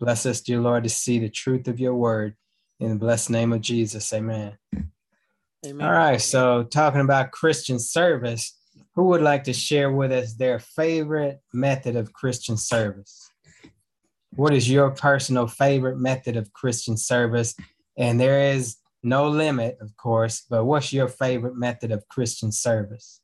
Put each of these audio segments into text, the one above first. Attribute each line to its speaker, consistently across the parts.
Speaker 1: Bless us, dear Lord, to see the truth of your word. In the blessed name of Jesus, amen. amen. All right, so talking about Christian service, who would like to share with us their favorite method of Christian service? What is your personal favorite method of Christian service? And there is no limit, of course, but what's your favorite method of Christian service?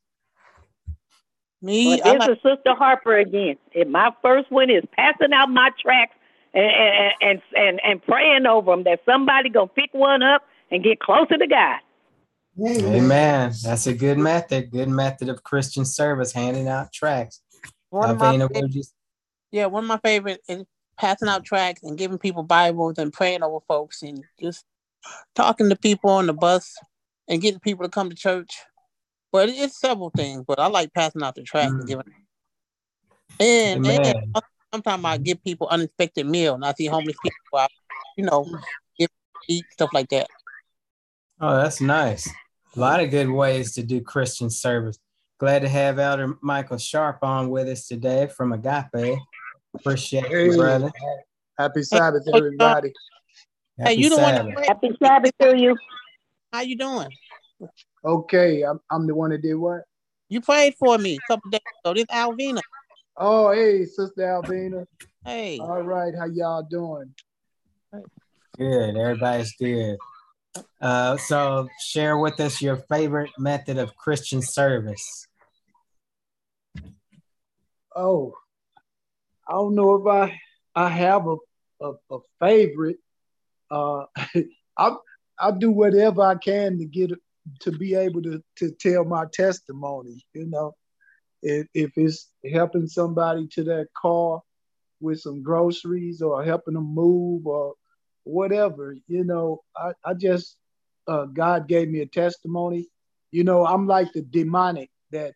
Speaker 2: Me, well, this like- is Sister Harper again. And my first one is passing out my tracts and and and and praying over them that somebody gonna pick one up and get closer to God.
Speaker 1: Amen. That's a good method. Good method of Christian service, handing out tracts.
Speaker 3: One of my favorite, yeah, one of my favorite is passing out tracts and giving people Bibles and praying over folks and just talking to people on the bus and getting people to come to church. But it's several things. But I like passing out the tracts mm. and giving. And, and sometimes I mm-hmm. give people unexpected meal, and I see homeless people, I, you know, mm. give eat stuff like that.
Speaker 1: Oh, that's nice. A lot of good ways to do Christian service. Glad to have Elder Michael Sharp on with us today from Agape. Appreciate hey, you, brother.
Speaker 4: Happy Sabbath, hey, everybody.
Speaker 3: Happy hey, you the Sabbath. one.
Speaker 2: Happy Sabbath to you.
Speaker 3: How you doing?
Speaker 4: Okay, I'm, I'm the one that did what?
Speaker 3: You prayed for me a couple days ago. This Alvina.
Speaker 4: Oh, hey, Sister Alvina.
Speaker 3: Hey.
Speaker 4: All right, how y'all doing?
Speaker 1: Good, everybody's good. Uh, so share with us your favorite method of Christian service.
Speaker 4: Oh, I don't know if I I have a a, a favorite. Uh, I I do whatever I can to get to be able to to tell my testimony. You know, if, if it's helping somebody to that car with some groceries or helping them move or whatever, you know, I, I just, uh, God gave me a testimony. You know, I'm like the demonic that,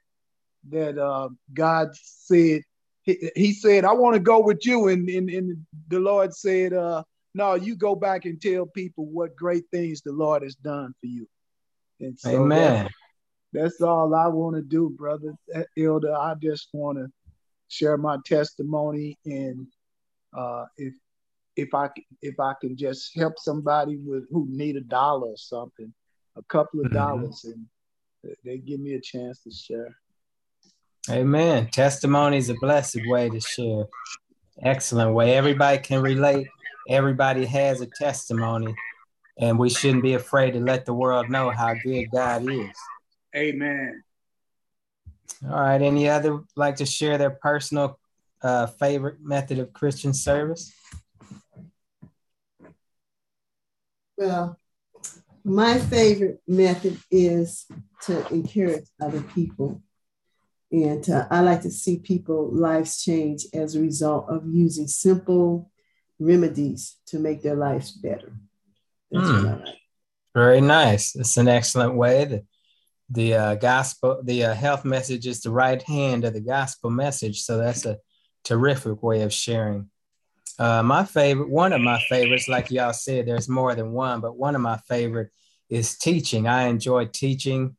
Speaker 4: that uh, God said, he, he said, I want to go with you. And, and, and the Lord said, uh, no, you go back and tell people what great things the Lord has done for you.
Speaker 1: And so Amen. That,
Speaker 4: that's all I want to do, brother Elder. I just want to share my testimony, and uh, if if I if I can just help somebody with who need a dollar or something, a couple of mm-hmm. dollars, and they give me a chance to share.
Speaker 1: Amen. Testimony is a blessed way to share. Excellent way. Everybody can relate. Everybody has a testimony, and we shouldn't be afraid to let the world know how good God is.
Speaker 4: Amen.
Speaker 1: All right. Any other like to share their personal uh, favorite method of Christian service?
Speaker 5: Well, my favorite method is to encourage other people. And uh, I like to see people lives change as a result of using simple remedies to make their lives better. That's mm. what I like.
Speaker 1: Very nice. It's an excellent way to the uh, gospel, the uh, health message is the right hand of the gospel message. So that's a terrific way of sharing. Uh, my favorite, one of my favorites, like y'all said, there's more than one, but one of my favorite is teaching. I enjoy teaching,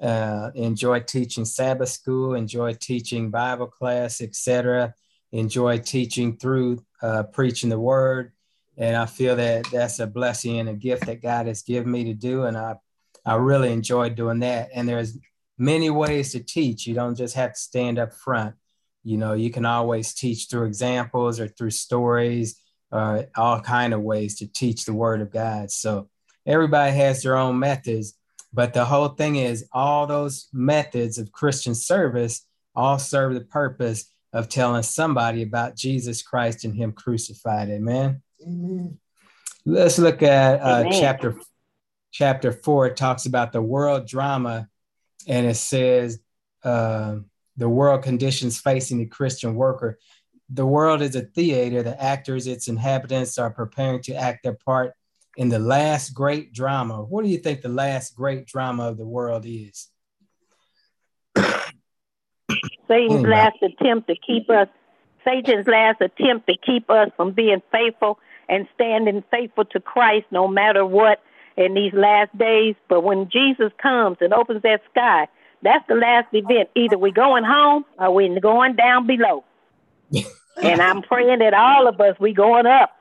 Speaker 1: uh, enjoy teaching Sabbath school, enjoy teaching Bible class, etc. Enjoy teaching through uh, preaching the word, and I feel that that's a blessing and a gift that God has given me to do, and I I really enjoy doing that. And there's many ways to teach. You don't just have to stand up front. You know, you can always teach through examples or through stories, uh, all kind of ways to teach the word of God. So everybody has their own methods, but the whole thing is all those methods of Christian service all serve the purpose of telling somebody about Jesus Christ and Him crucified. Amen. Amen. Let's look at uh, chapter chapter four, it talks about the world drama, and it says uh, the world conditions facing the Christian worker. The world is a theater. The actors, its inhabitants, are preparing to act their part in the last great drama. What do you think the last great drama of the world is?
Speaker 2: Satan's anyway. last attempt to keep us, Satan's last attempt to keep us from being faithful and standing faithful to Christ no matter what in these last days. But when Jesus comes and opens that sky, that's the last event. Either we're going home or we're going down below. and I'm praying that all of us we going up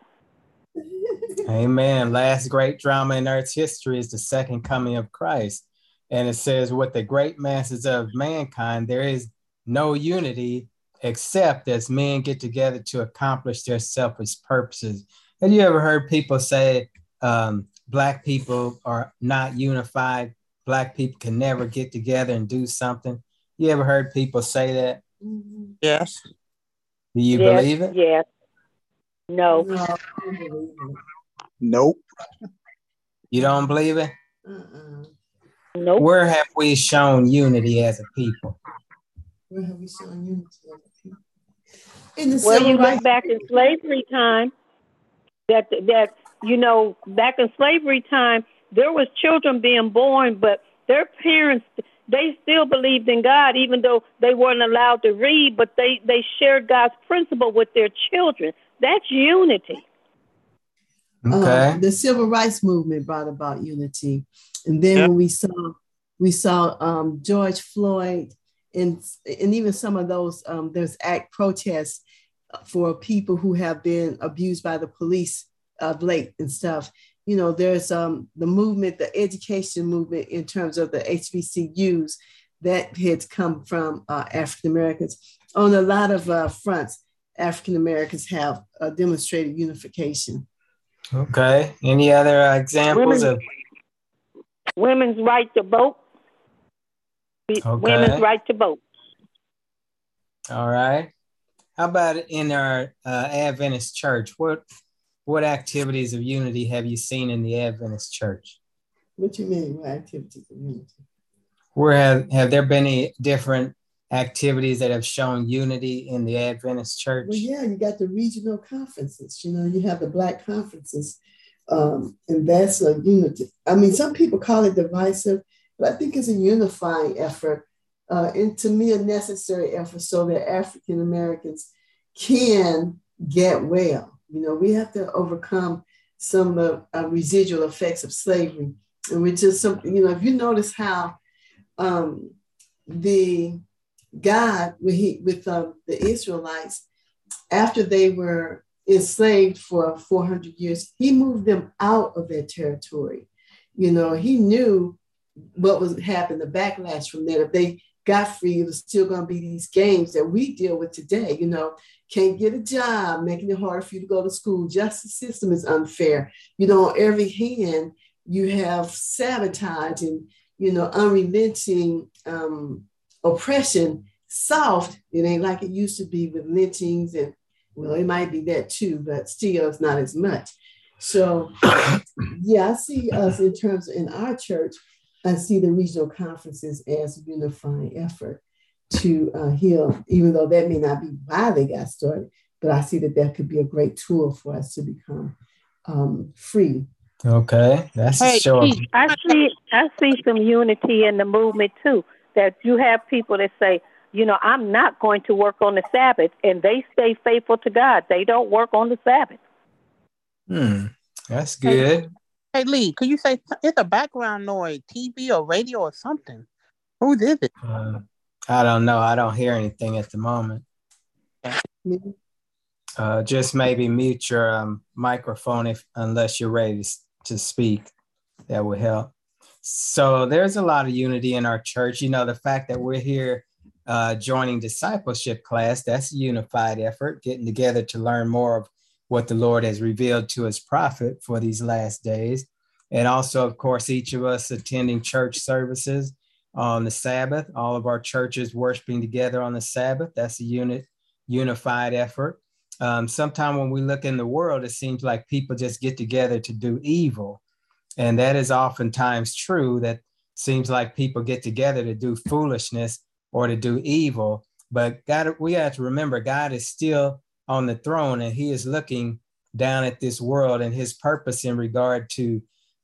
Speaker 1: Amen. Last great drama in Earth's history is the second coming of Christ. And it says, with the great masses of mankind, there is no unity except as men get together to accomplish their selfish purposes. Have you ever heard people say um, black people are not unified? Black people can never get together and do something. You ever heard people say that? Mm-hmm.
Speaker 3: Yes.
Speaker 1: Do you yes, believe it?
Speaker 2: Yes. No.
Speaker 3: Nope.
Speaker 1: You don't believe it?
Speaker 2: Nope.
Speaker 1: Where have we shown unity as a people?
Speaker 5: Where have we shown unity as a people?
Speaker 2: In the well, you look back in slavery time. That that you know, back in slavery time, there was children being born, but their parents they still believed in God, even though they weren't allowed to read, but they, they shared God's principle with their children. That's unity.
Speaker 5: Okay. Uh, the civil rights movement brought about unity. And then yep. when we saw we saw um, George Floyd and and even some of those um, there's act protests for people who have been abused by the police of late and stuff you know, there's um, the movement, the education movement in terms of the HBCUs that has come from uh, African Americans. On a lot of uh, fronts, African Americans have uh, demonstrated unification.
Speaker 1: Okay. Any other uh, examples women's, of
Speaker 2: women's right to vote? Okay. Women's right to vote.
Speaker 1: All right. How about in our uh, Adventist church? What what activities of unity have you seen in the Adventist church?
Speaker 5: What do you mean, what activities of unity?
Speaker 1: Where have, have there been any different activities that have shown unity in the Adventist church?
Speaker 5: Well, yeah, you got the regional conferences. You know, you have the black conferences, um, and that's a unity. I mean, some people call it divisive, but I think it's a unifying effort, uh, and to me, a necessary effort so that African Americans can get well. You know, we have to overcome some uh, uh, residual effects of slavery. And which is something, you know, if you notice how um, the God with, he, with um, the Israelites, after they were enslaved for 400 years, he moved them out of their territory. You know, he knew what was happening, the backlash from that. If they got free, it was still going to be these games that we deal with today. You know, can't get a job, making it harder for you to go to school. Justice system is unfair. You know, on every hand, you have sabotage and, you know, unrelenting um, oppression. Soft, it ain't like it used to be with lynchings and, well, it might be that too, but still it's not as much. So, yeah, I see us in terms of, in our church, I see the regional conferences as a unifying effort to uh, heal, even though that may not be why they got started. But I see that that could be a great tool for us to become um, free.
Speaker 1: Okay, that's hey, sure.
Speaker 2: I see, I see some unity in the movement too. That you have people that say, you know, I'm not going to work on the Sabbath, and they stay faithful to God. They don't work on the Sabbath.
Speaker 1: Hmm, that's good.
Speaker 3: Hey, hey Lee, could you say it's a background noise, TV or radio or something? Who did it?
Speaker 1: Uh, I don't know. I don't hear anything at the moment. Uh, just maybe mute your um, microphone if unless you're ready to, to speak. That would help. So there's a lot of unity in our church. You know, the fact that we're here uh, joining discipleship class, that's a unified effort, getting together to learn more of what the Lord has revealed to his prophet for these last days. And also, of course, each of us attending church services on the Sabbath, all of our churches worshiping together on the Sabbath. That's a unit, unified effort. Um, Sometimes when we look in the world, it seems like people just get together to do evil. And that is oftentimes true that seems like people get together to do foolishness or to do evil. But God, we have to remember God is still on the throne and he is looking down at this world and his purpose in regard to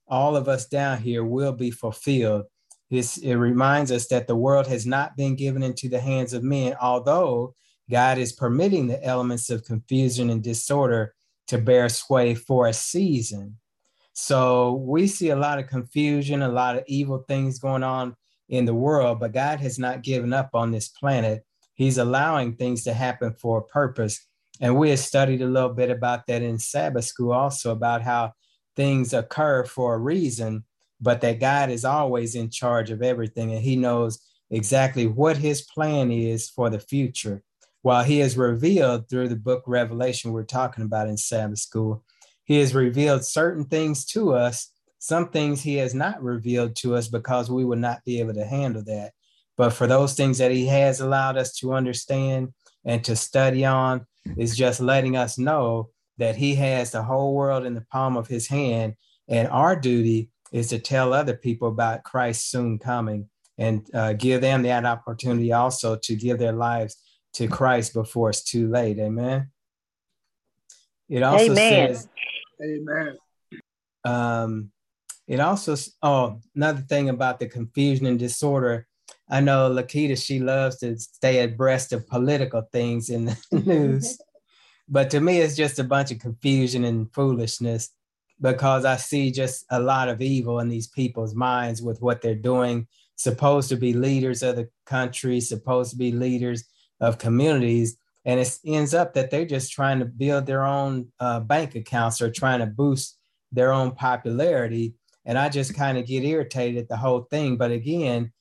Speaker 1: all of us down here will be fulfilled. This, it reminds us that the world has not been given into the hands of men, although God is permitting the elements of confusion and disorder to bear sway for a season. So we see a lot of confusion, a lot of evil things going on in the world, but God has not given up on this planet. He's allowing things to happen for a purpose. And we have studied a little bit about that in Sabbath school also about how things occur for a reason, but that God is always in charge of everything and he knows exactly what his plan is for the future. While he has revealed through the book Revelation, we're talking about in Sabbath school, he has revealed certain things to us. Some things he has not revealed to us because we would not be able to handle that. But for those things that he has allowed us to understand and to study on, is just letting us know that he has the whole world in the palm of his hand. And our duty is to tell other people about Christ soon coming and uh, give them that opportunity also to give their lives to Christ before it's too late. Amen. It also Amen. says,
Speaker 4: Amen.
Speaker 1: Um, it also, oh, another thing about the confusion and disorder. I know Lakita, she loves to stay abreast of political things in the news. but to me, it's just a bunch of confusion and foolishness because I see just a lot of evil in these people's minds with what they're doing. Supposed to be leaders of the country, supposed to be leaders of communities, and it ends up that they're just trying to build their own uh, bank accounts or trying to boost their own popularity. And I just kind of get irritated at the whole thing. But again,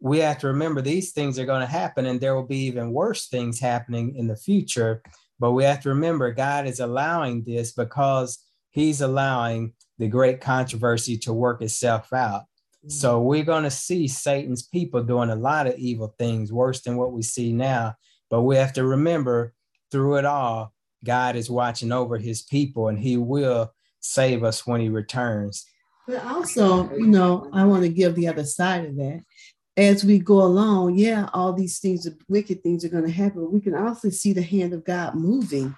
Speaker 1: we have to remember these things are going to happen, and there will be even worse things happening in the future. But we have to remember God is allowing this because He's allowing the great controversy to work itself out. Mm-hmm. So we're going to see Satan's people doing a lot of evil things, worse than what we see now. But we have to remember through it all, God is watching over his people and he will save us when he returns.
Speaker 5: But also, you know, I want to give the other side of that. As we go along, yeah, all these things, the wicked things are going to happen. We can also see the hand of God moving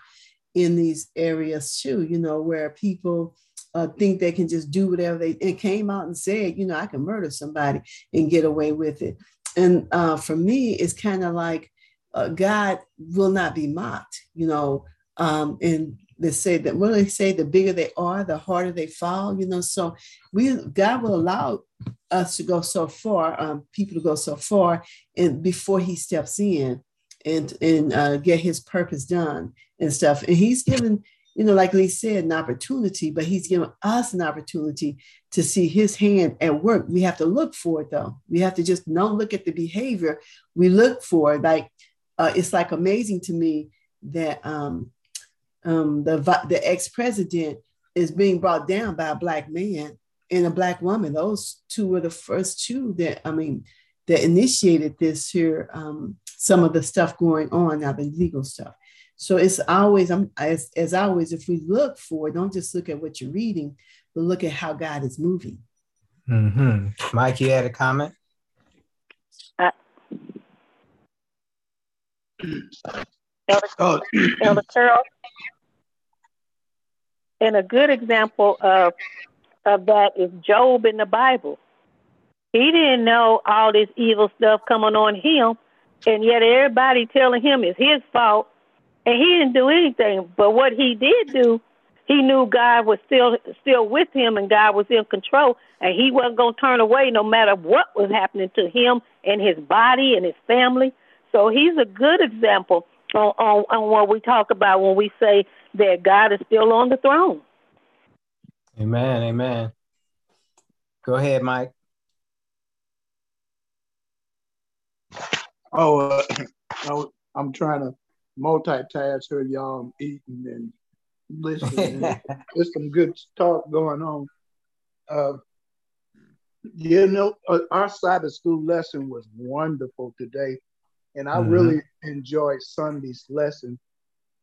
Speaker 5: in these areas too, you know, where people uh, think they can just do whatever they came out and said, you know, I can murder somebody and get away with it. And uh, for me, it's kind of like uh, God will not be mocked, you know. Um, and they say that what do they say? The bigger they are, the harder they fall, you know. So we God will allow us to go so far, um, people to go so far, and before He steps in and and uh, get His purpose done and stuff. And He's given, you know, like Lee said, an opportunity, but He's given us an opportunity to see His hand at work. We have to look for it, though. We have to just not look at the behavior. We look for it. like uh, it's like amazing to me that um, um, the the ex president is being brought down by a black man and a black woman. Those two were the first two that I mean that initiated this here. Um, some of the stuff going on now, the legal stuff. So it's always, I'm as, as always, if we look for, don't just look at what you're reading, but look at how God is moving.
Speaker 1: Mm-hmm. Mike, you had a comment?
Speaker 2: Elder, oh. Elder Carol. And a good example of of that is Job in the Bible. He didn't know all this evil stuff coming on him, and yet everybody telling him it's his fault, and he didn't do anything. But what he did do, he knew God was still still with him, and God was in control, and he wasn't gonna turn away no matter what was happening to him and his body and his family. So he's a good example on, on, on what we talk about when we say that God is still on the throne.
Speaker 1: Amen. Amen. Go ahead, Mike.
Speaker 4: Oh, uh, I'm trying to multitask here, y'all. I'm eating and listening. There's some good talk going on. Uh, you know, uh, our Sabbath school lesson was wonderful today. And I mm-hmm. really enjoyed Sunday's lesson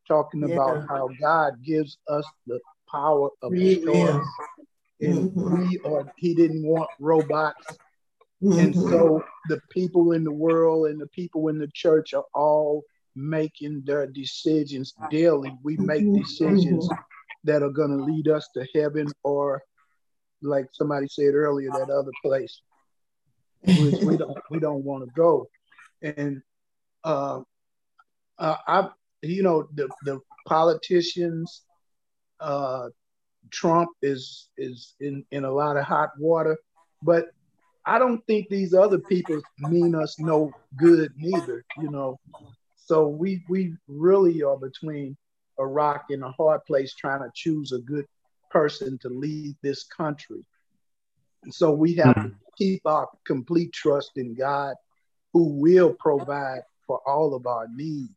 Speaker 4: talking yeah. about how God gives us the power of yeah. choice. And mm-hmm. we are, he didn't want robots. Mm-hmm. And so the people in the world and the people in the church are all making their decisions daily. We make mm-hmm. decisions mm-hmm. that are going to lead us to heaven or, like somebody said earlier, that other place, which we don't we don't want to go. And uh, uh, I, you know, the the politicians, uh, Trump is is in in a lot of hot water, but I don't think these other people mean us no good neither. You know, so we we really are between a rock and a hard place trying to choose a good person to lead this country. And so we have mm-hmm. to keep our complete trust in God, who will provide for all of our needs.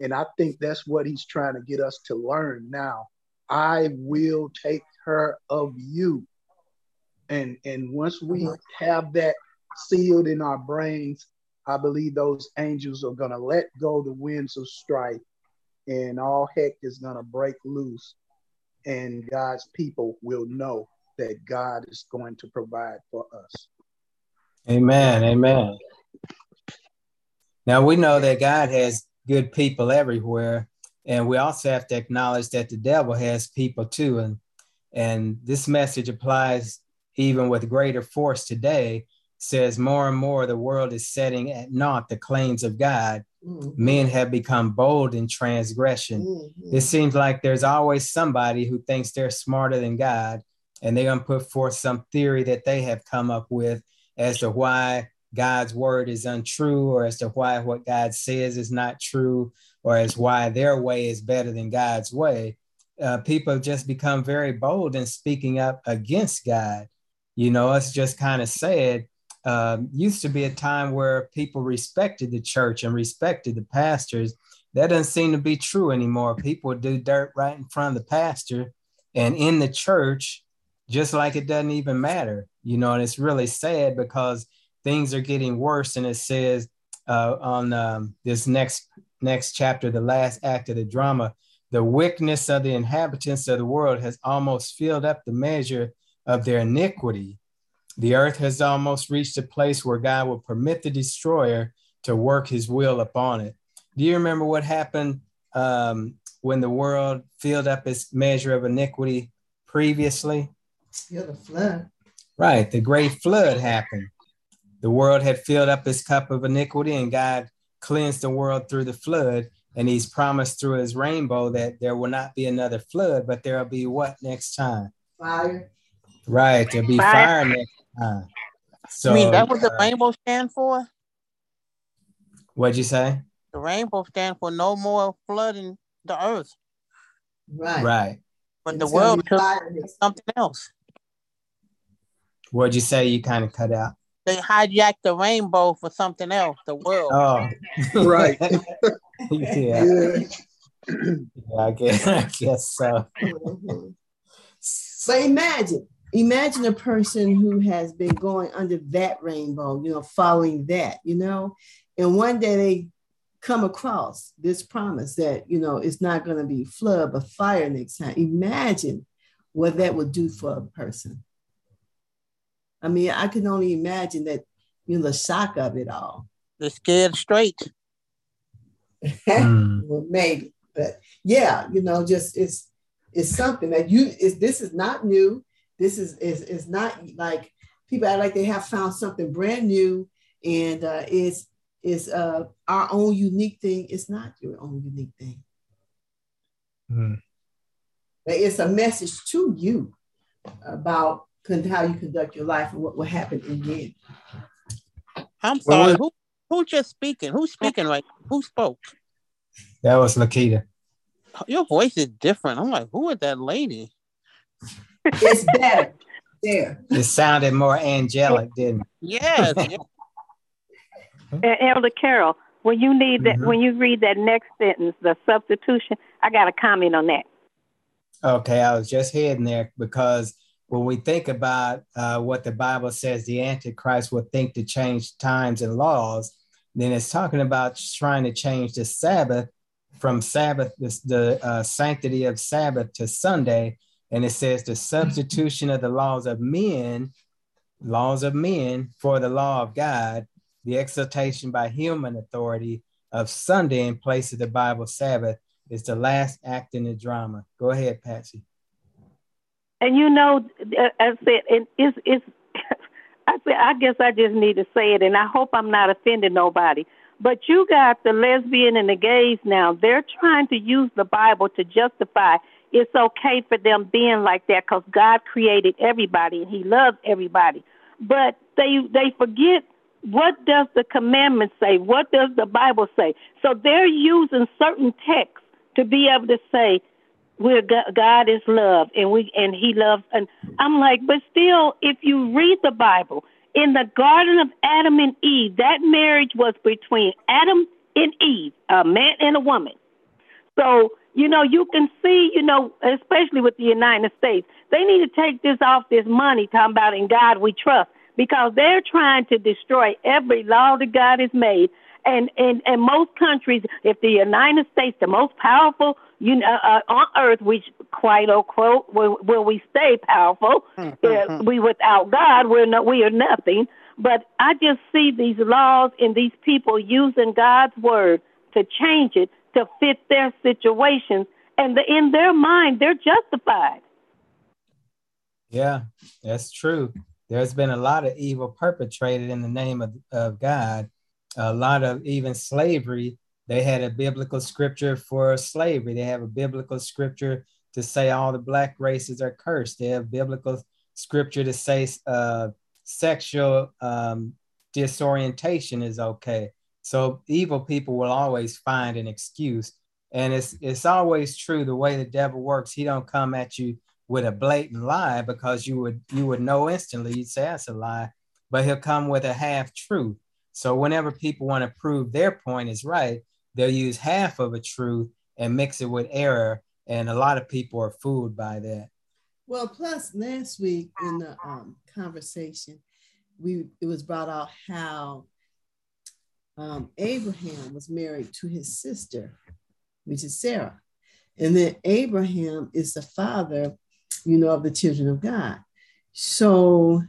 Speaker 4: And I think that's what he's trying to get us to learn now. I will take care of you. And and once we have that sealed in our brains, I believe those angels are gonna let go the winds of strife and all heck is gonna break loose. And God's people will know that God is going to provide for us.
Speaker 1: Amen. Amen. Now we know that God has good people everywhere, and we also have to acknowledge that the devil has people too. And and this message applies even with greater force today. Says more and more the world is setting at naught the claims of God. Mm-hmm. Men have become bold in transgression. Mm-hmm. It seems like there's always somebody who thinks they're smarter than God, and they're going to put forth some theory that they have come up with as to why God's word is untrue or as to why what God says is not true or as why their way is better than God's way. Uh, people have just become very bold in speaking up against God. You know, it's just kind of sad. Um, used to be a time where people respected the church and respected the pastors. That doesn't seem to be true anymore. People do dirt right in front of the pastor and in the church, just like it doesn't even matter. You know, and it's really sad because things are getting worse. And it says uh, on um, this next next chapter, the last act of the drama, the wickedness of the inhabitants of the world has almost filled up the measure of their iniquity. The earth has almost reached a place where God will permit the destroyer to work his will upon it. Do you remember what happened um, when the world filled up its measure of iniquity previously?
Speaker 5: Yeah, the flood.
Speaker 1: Right, the great flood happened. The world had filled up its cup of iniquity, and God cleansed the world through the flood. And he's promised through his rainbow that there will not be another flood, but there'll be what next time?
Speaker 5: Fire.
Speaker 1: Right, there'll be fire, fire next time.
Speaker 3: So, I mean, that what the uh, rainbow stand for?
Speaker 1: What'd you say?
Speaker 3: The rainbow stand for no more flooding the earth.
Speaker 5: Right.
Speaker 1: Right.
Speaker 3: But the world took something else.
Speaker 1: What'd you say? You kind of cut out
Speaker 3: they hijacked the rainbow for something else, the world.
Speaker 1: Oh,
Speaker 4: right.
Speaker 1: yeah. yeah. yeah. I guess, I guess so.
Speaker 5: but imagine, imagine a person who has been going under that rainbow, you know, following that, you know, and one day they come across this promise that, you know, it's not going to be flood, but fire next time. Imagine what that would do for a person. I mean, I can only imagine that, you know, the shock of it all.
Speaker 3: They're scared straight.
Speaker 5: mm. well, maybe, but yeah, you know, just it's it's something that you is this is not new. This is is is not like people act like they have found something brand new and uh, it's it's uh, our own unique thing. It's not your own unique thing. Mm. But it's a message to you about how you conduct your life and what will happen in the
Speaker 3: end. I'm sorry. Well, who who just speaking? Who's speaking right? Who spoke?
Speaker 1: That was Lakita.
Speaker 3: Your voice is different. I'm like, who is that lady?
Speaker 5: It's better. There.
Speaker 1: It sounded more angelic, didn't it?
Speaker 3: Yes.
Speaker 2: Elder Carol, when you need that, mm-hmm. when you read that next sentence, the substitution, I got a comment on that.
Speaker 1: Okay, I was just heading there because when we think about uh, what the Bible says the Antichrist will think to change times and laws, then it's talking about trying to change the Sabbath from Sabbath, the, the uh, sanctity of Sabbath to Sunday. And it says the substitution of the laws of men, laws of men for the law of God, the exaltation by human authority of Sunday in place of the Bible Sabbath is the last act in the drama. Go ahead, Patsy.
Speaker 2: And you know, uh, I said, and it is is. I said, I guess I just need to say it, and I hope I'm not offending nobody. But you got the lesbian and the gays now. They're trying to use the Bible to justify it's okay for them being like that because God created everybody and He loves everybody. But they they forget what does the commandment say? What does the Bible say? So they're using certain texts to be able to say we're God is love, and we and He loves. And I'm like, but still, if you read the Bible, in the Garden of Adam and Eve, that marriage was between Adam and Eve, a man and a woman. So you know, you can see, you know, especially with the United States, they need to take this off this money talking about in God we trust because they're trying to destroy every law that God has made. And in and most countries, if the United States, the most powerful you know, uh, on earth, which quite unquote, will, will we stay powerful? Mm-hmm. Uh, we without God, we're not, we are nothing. But I just see these laws and these people using God's word to change it to fit their situations, and the, in their mind, they're justified.
Speaker 1: Yeah, that's true. There's been a lot of evil perpetrated in the name of, of God. A lot of even slavery they had a biblical scripture for slavery. They have a biblical scripture to say all the black races are cursed. They have biblical scripture to say uh, sexual um, disorientation is okay. So evil people will always find an excuse, and it's it's always true. The way the devil works, he don't come at you with a blatant lie because you would you would know instantly. You'd say that's a lie, but he'll come with a half truth. So whenever people want to prove their point is right, they'll use half of a truth and mix it with error. And a lot of people are fooled by that.
Speaker 5: Well, plus last week in the um, conversation, we it was brought out how um, Abraham was married to his sister, which is Sarah, and then Abraham is the father, you know, of the children of God. So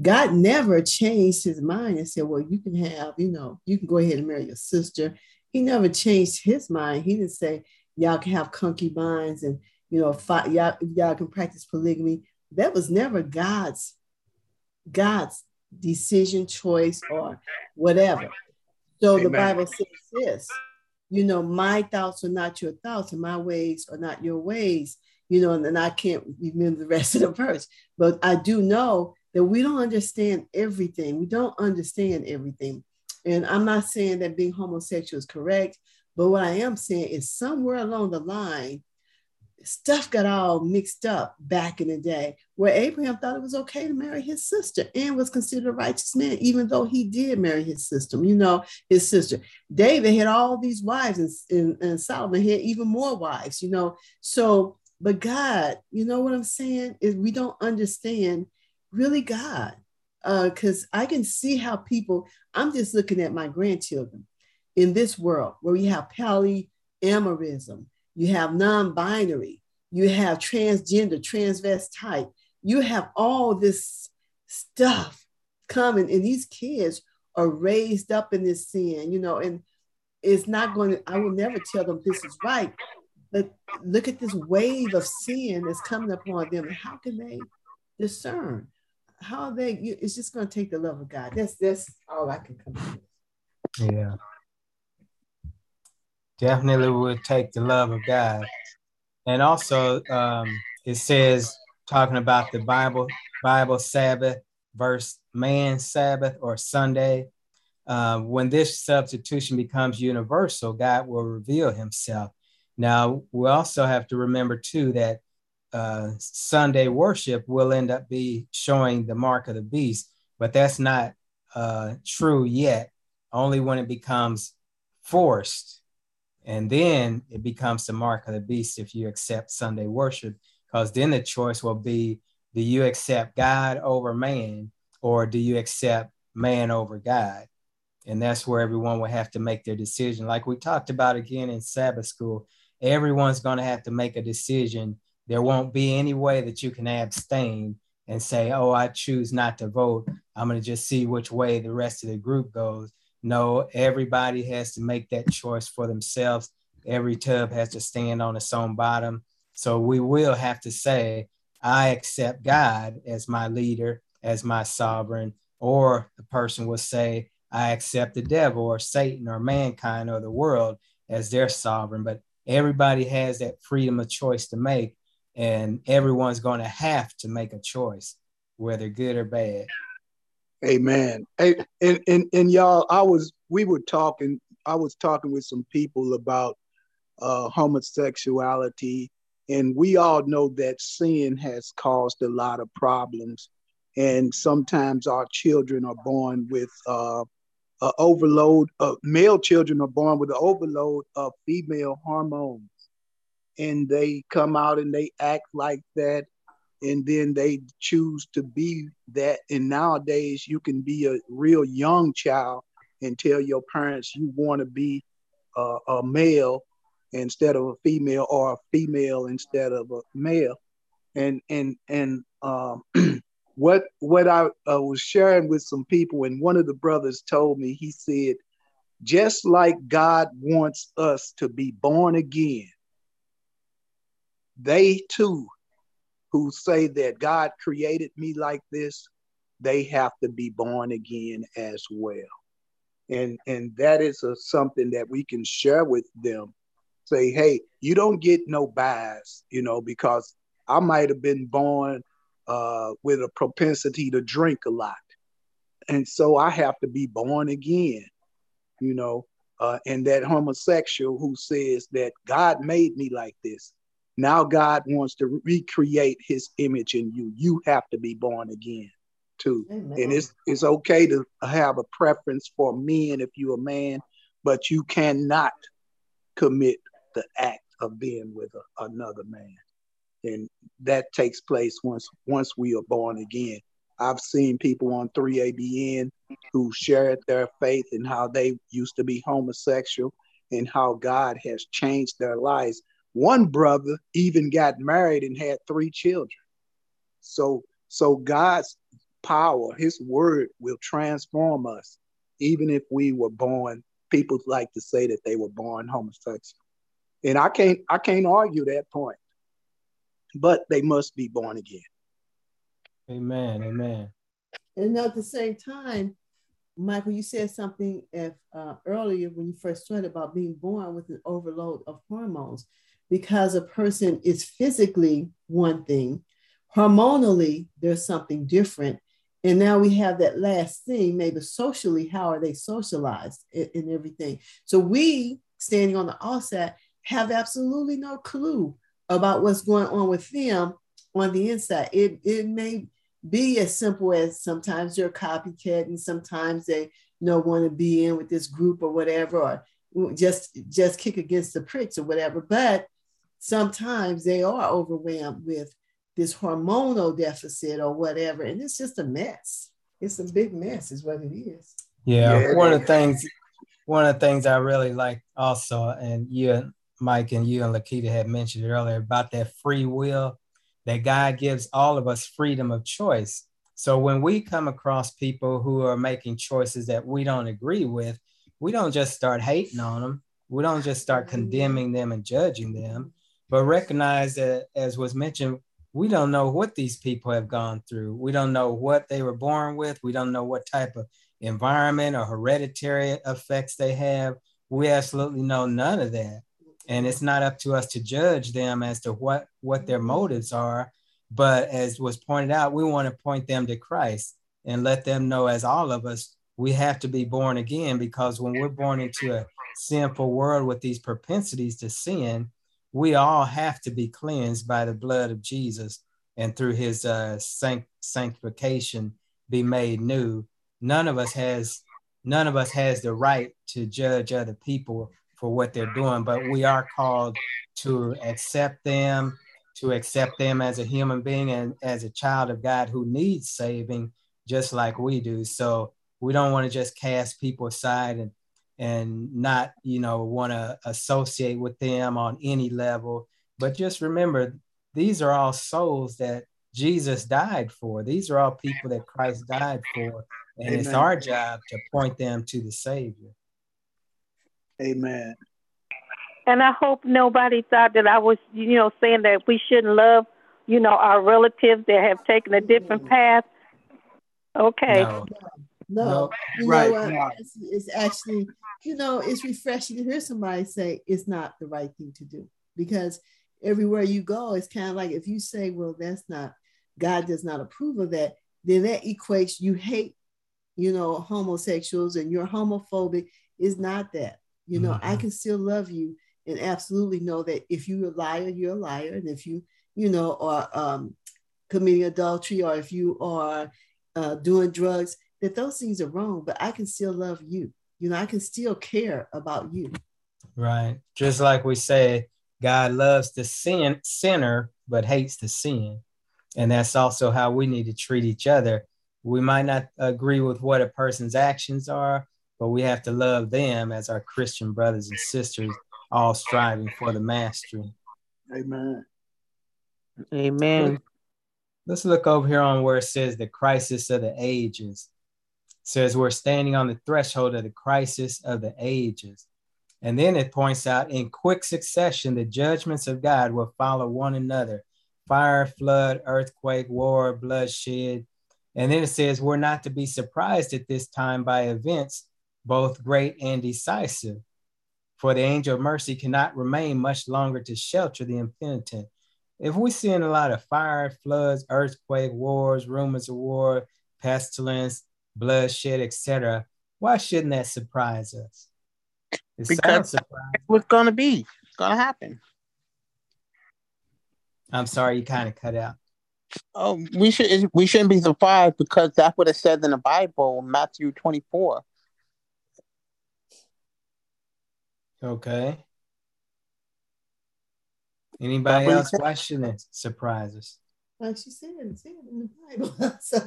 Speaker 5: God never changed his mind and said, "Well, you can have, you know, you can go ahead and marry your sister, he never changed his mind. He didn't say y'all can have concubines and you know y'all, y'all can practice polygamy. That was never God's God's decision, choice, or whatever. So Amen. the Bible says this, you know, my thoughts are not your thoughts, and my ways are not your ways. You know, and, and I can't remember the rest of the verse, but I do know that we don't understand everything. We don't understand everything. And I'm not saying that being homosexual is correct, but what I am saying is somewhere along the line, stuff got all mixed up back in the day where Abraham thought it was okay to marry his sister and was considered a righteous man, even though he did marry his sister, you know, his sister. David had all these wives and, and, and Solomon had even more wives, you know. So, but God, you know what I'm saying? Is we don't understand really God because uh, I can see how people, I'm just looking at my grandchildren in this world where we have polyamorism, you have non binary, you have transgender, transvestite, you have all this stuff coming, and these kids are raised up in this sin, you know, and it's not going to, I will never tell them this is right, but look at this wave of sin that's coming upon them, how can they discern? how they it's just going to take the love of God. That's that's all I can come up with.
Speaker 1: Yeah. Definitely would take the love of God. And also um, it says talking about the Bible, Bible Sabbath verse man Sabbath or Sunday. Uh, when this substitution becomes universal, God will reveal himself. Now, we also have to remember too that uh, Sunday worship will end up be showing the mark of the beast, but that's not uh, true yet. Only when it becomes forced, and then it becomes the mark of the beast if you accept Sunday worship, because then the choice will be: do you accept God over man, or do you accept man over God? And that's where everyone will have to make their decision. Like we talked about again in Sabbath school, everyone's going to have to make a decision there won't be any way that you can abstain and say, oh, I choose not to vote. I'm going to just see which way the rest of the group goes. No, everybody has to make that choice for themselves. Every tub has to stand on its own bottom. So we will have to say, I accept God as my leader, as my sovereign, or the person will say, I accept the devil or Satan or mankind or the world as their sovereign. But everybody has that freedom of choice to make and everyone's going to have to make a choice, whether good or bad.
Speaker 4: Amen. Hey, and, and and y'all, I was we were talking. I was talking with some people about uh, homosexuality And we all know that sin has caused a lot of problems. And sometimes our children are born with uh, an overload of male children are born with an overload of female hormones. And they come out and they act like that. And then they choose to be that. And nowadays, you can be a real young child and tell your parents you want to be uh, a male instead of a female or a female instead of a male and and and um, what what I uh, was sharing with some people and one of the brothers told me he said just like God wants us to be born again they too who say that God created me like this they have to be born again as well. And and that is a, something that we can share with them. Say hey you don't get no bias you know because i might have been born uh, with a propensity to drink a lot. And so i have to be born again you know uh, and that homosexual who says that god made me like this now god wants to recreate his image in you you have to be born again too. Amen. And it's it's okay to have a preference for men if you're a man, but you cannot commit the act of being with a, another man. And that takes place once once we are born again. I've seen people on 3ABN who shared their faith and how they used to be homosexual and how God has changed their lives. One brother even got married and had three children. So so God's power, his word will transform us, even if we were born. People like to say that they were born homosexual. And I can't I can't argue that point. But they must be born again.
Speaker 1: Amen. Amen.
Speaker 5: And at the same time, Michael, you said something if, uh, earlier when you first started about being born with an overload of hormones. Because a person is physically one thing, hormonally, there's something different. And now we have that last thing, maybe socially, how are they socialized and, everything? So we, standing on the outside, have absolutely no clue about what's going on with them on the inside. It, it may be as simple as sometimes they're a copycat and sometimes they you know want to be in with this group or whatever or just just kick against the pricks or whatever but sometimes they are overwhelmed with this hormonal deficit or whatever. And it's just a mess. It's a big mess, is what it is.
Speaker 1: Yeah. yeah. One of the things, one of the things I really like also, and you and Mike and you and Lakita had mentioned earlier about that free will, that God gives all of us freedom of choice. So when we come across people who are making choices that we don't agree with, we don't just start hating on them. We don't just start condemning them and judging them, but recognize that, as was mentioned, we don't know what these people have gone through. We don't know what they were born with. We don't know what type of environment or hereditary effects they have. We absolutely know none of that. And it's not up to us to judge them as to what, what their mm-hmm. motives are. But as was pointed out, we want to point them to Christ and let them know, as all of us, we have to be born again because when we're born into a sinful world with these propensities to sin, we all have to be cleansed by the blood of Jesus and through his uh, sanct- sanctification be made new. None of us has none of us has the right to judge other people for what they're doing, but we are called to accept them, to accept them as a human being and as a child of God who needs saving, just like we do. So we don't want to just cast people aside and and not you know want to associate with them on any level. But just remember these are all souls that jesus died for. These are all people that christ died for. And amen. it's our job to point them to the savior.
Speaker 4: Amen.
Speaker 2: And i hope nobody thought that i was you know saying that we shouldn't love you know our relatives that have taken a different path. Okay.
Speaker 5: No. No, no. you right. know what? It's, it's, actually you know, it's refreshing to hear somebody say it's not the right thing to do because everywhere you go, it's kind of like if you say, well, that's not, God does not approve of that, then that equates you hate, you know, homosexuals and you're homophobic. Is not that. You know, mm-hmm. I can still love you and absolutely know that if you're a liar, you're a liar. And if you, you know, are um, committing adultery or if you are uh, doing drugs, that those things are wrong, but I can still love you. You know, I can still care about you.
Speaker 1: Right. Just like we say, God loves the sin sinner, but hates the sin. And that's also how we need to treat each other. We might not agree with what a person's actions are, but we have to love them as our Christian brothers and sisters, all striving for the mastery.
Speaker 4: Amen.
Speaker 3: Amen.
Speaker 1: Let's look over here on where it says the crisis of the ages. Says we're standing on the threshold of the crisis of the ages. And then it points out in quick succession, the judgments of God will follow one another fire, flood, earthquake, war, bloodshed. And then it says we're not to be surprised at this time by events, both great and decisive. For the angel of mercy cannot remain much longer to shelter the impenitent. If we're seeing a lot of fire, floods, earthquake, wars, rumors of war, pestilence, bloodshed, etc., why shouldn't that surprise us?
Speaker 3: It because what's going to be, it's going to happen.
Speaker 1: I'm sorry, you kind of cut out.
Speaker 3: Oh, we should we shouldn't be surprised because that's what it says in the Bible, Matthew 24.
Speaker 1: Okay. Anybody else question it? Surprises.
Speaker 5: Like she said, it's in the Bible. so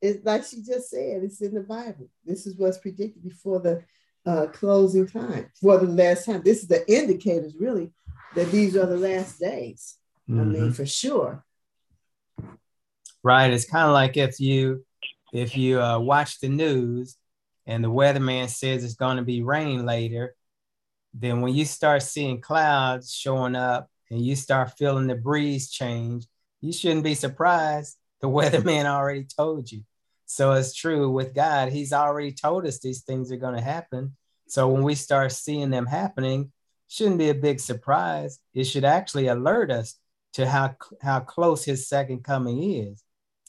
Speaker 5: it's like she just said, it's in the Bible. This is what's predicted before the uh, closing time, for the last time. This is the indicators, really, that these are the last days. Mm-hmm. I mean, mm-hmm. for sure.
Speaker 1: Right. It's kind of like if you if you uh, watch the news and the weatherman says it's going to be rain later, then when you start seeing clouds showing up and you start feeling the breeze change, you shouldn't be surprised. The weatherman already told you. So it's true with God. He's already told us these things are going to happen. So when we start seeing them happening, shouldn't be a big surprise. It should actually alert us to how how close his second coming is.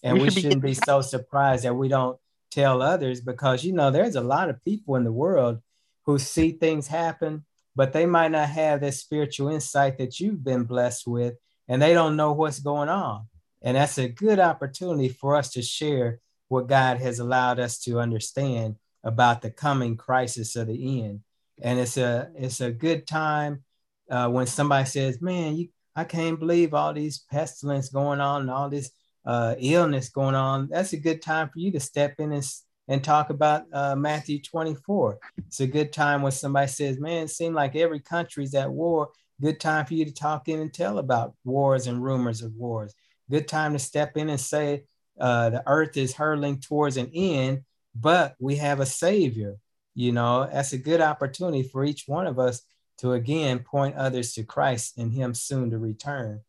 Speaker 1: And we, we should not be, be so surprised that we don't tell others because you know there's a lot of people in the world who see things happen, but they might not have that spiritual insight that you've been blessed with, and they don't know what's going on. And that's a good opportunity for us to share what God has allowed us to understand about the coming crisis of the end. And it's a it's a good time uh, when somebody says, "Man, you I can't believe all these pestilence going on and all this uh, illness going on. That's a good time for you to step in and, and talk about uh, Matthew 24. It's a good time when somebody says, man, it seems like every country's at war. Good time for you to talk in and tell about wars and rumors of wars. Good time to step in and say, uh, the earth is hurling towards an end, but we have a savior. You know, that's a good opportunity for each one of us to again point others to Christ and Him soon to return.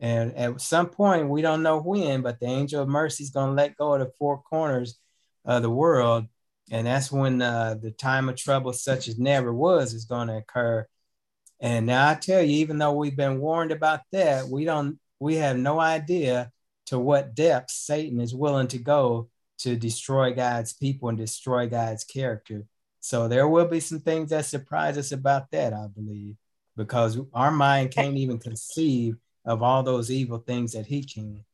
Speaker 1: And at some point, we don't know when, but the angel of mercy is going to let go of the four corners of the world. And that's when uh, the time of trouble, such as never was, is going to occur. And now I tell you, even though we've been warned about that, we don't, we have no idea to what depths Satan is willing to go to destroy God's people and destroy God's character. So there will be some things that surprise us about that, I believe, because our mind can't even conceive of all those evil things that he can.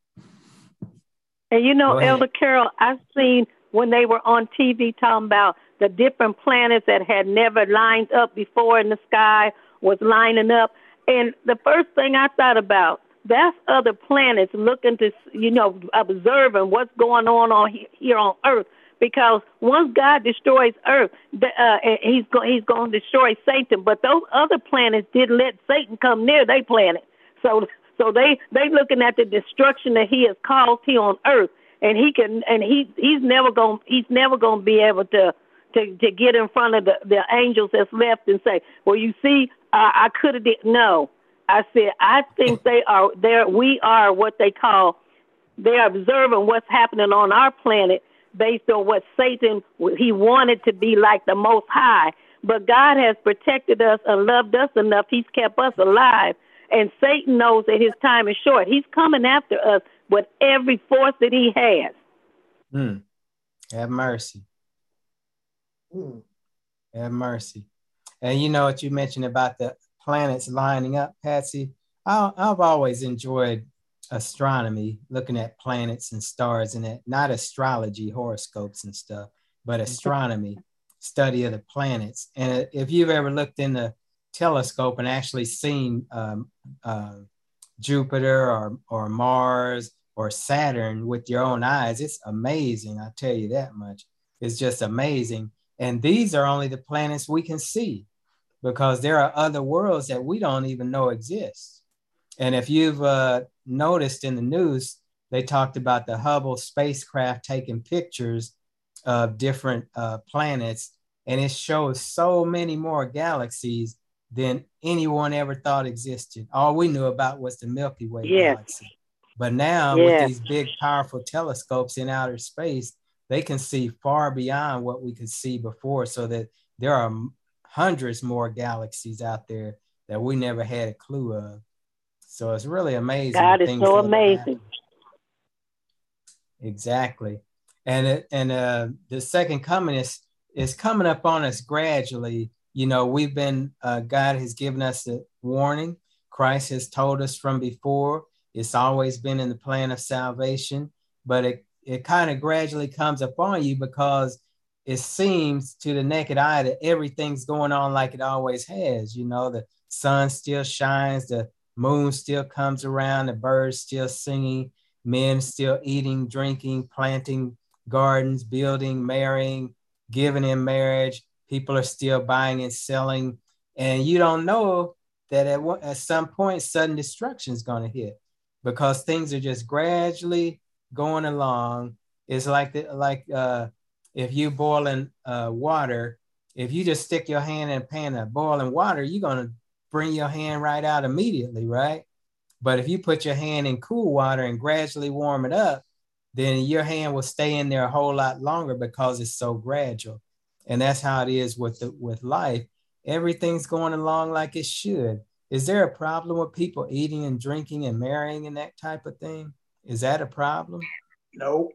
Speaker 2: And you know, Elder Carol, I've seen when they were on TV talking about the different planets that had never lined up before in the sky was lining up. And the first thing I thought about, that's other planets looking to, you know, observing what's going on on here on Earth because once God destroys Earth, uh, he's go- he's going to destroy Satan. But those other planets didn't let Satan come near their planet. So so they they looking at the destruction that he has caused here on Earth, and he can and he he's never going he's never going to be able to. To, to get in front of the, the angels that's left and say, well, you see, uh, I could have did no. I said, I think they are there. We are what they call they're observing what's happening on our planet based on what Satan he wanted to be like the Most High. But God has protected us and loved us enough. He's kept us alive. And Satan knows that his time is short. He's coming after us with every force that he has.
Speaker 1: Hmm. Have mercy. Hmm. Have mercy. And you know what you mentioned about the planets lining up, Patsy, I, I've always enjoyed astronomy, looking at planets and stars and that, not astrology, horoscopes and stuff, but astronomy, study of the planets. And if you've ever looked in the telescope and actually seen um, uh, Jupiter or, or Mars or Saturn with your own eyes, it's amazing. I tell you that much. It's just amazing. And these are only the planets we can see because there are other worlds that we don't even know exist. And if you've uh, noticed in the news, they talked about the Hubble spacecraft taking pictures of different uh, planets, and it shows so many more galaxies than anyone ever thought existed. All we knew about was the Milky Way yes. galaxy. But now, yes. with these big, powerful telescopes in outer space, they can see far beyond what we could see before, so that there are hundreds more galaxies out there that we never had a clue of. So it's really amazing.
Speaker 2: God is so amazing.
Speaker 1: Exactly. And it, and uh, the second coming is is coming up on us gradually. You know, we've been uh, God has given us a warning. Christ has told us from before. It's always been in the plan of salvation, but it it kind of gradually comes upon you because it seems to the naked eye that everything's going on like it always has. You know, the sun still shines, the moon still comes around, the birds still singing, men still eating, drinking, planting gardens, building, marrying, giving in marriage. People are still buying and selling. And you don't know that at, at some point, sudden destruction is going to hit because things are just gradually going along. It's like, the, like, uh, if you boiling uh, water, if you just stick your hand in a pan of boiling water, you're gonna bring your hand right out immediately, right? But if you put your hand in cool water and gradually warm it up, then your hand will stay in there a whole lot longer because it's so gradual. And that's how it is with the, with life. Everything's going along like it should. Is there a problem with people eating and drinking and marrying and that type of thing? Is that a problem?
Speaker 4: No.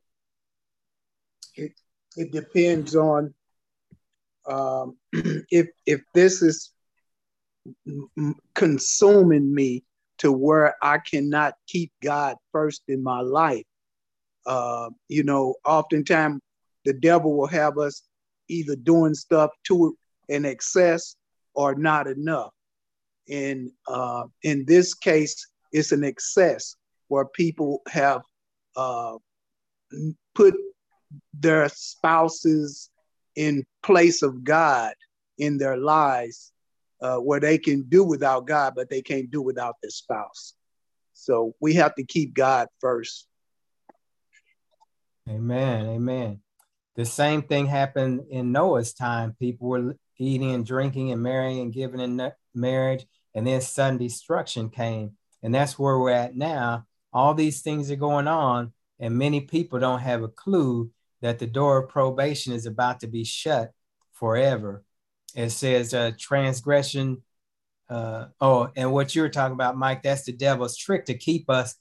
Speaker 4: It depends on um, if if this is consuming me to where I cannot keep God first in my life. Uh, you know, oftentimes the devil will have us either doing stuff to an excess or not enough. And uh, in this case, it's an excess where people have uh, put their spouses in place of God in their lives, uh, where they can do without God, but they can't do without their spouse. So we have to keep God first.
Speaker 1: Amen. Amen. The same thing happened in Noah's time. People were eating and drinking and marrying and giving in marriage, and then sudden destruction came. And that's where we're at now. All these things are going on, and many people don't have a clue that the door of probation is about to be shut forever. It says uh, transgression. Uh, oh, and what you're talking about, Mike, that's the devil's trick to keep us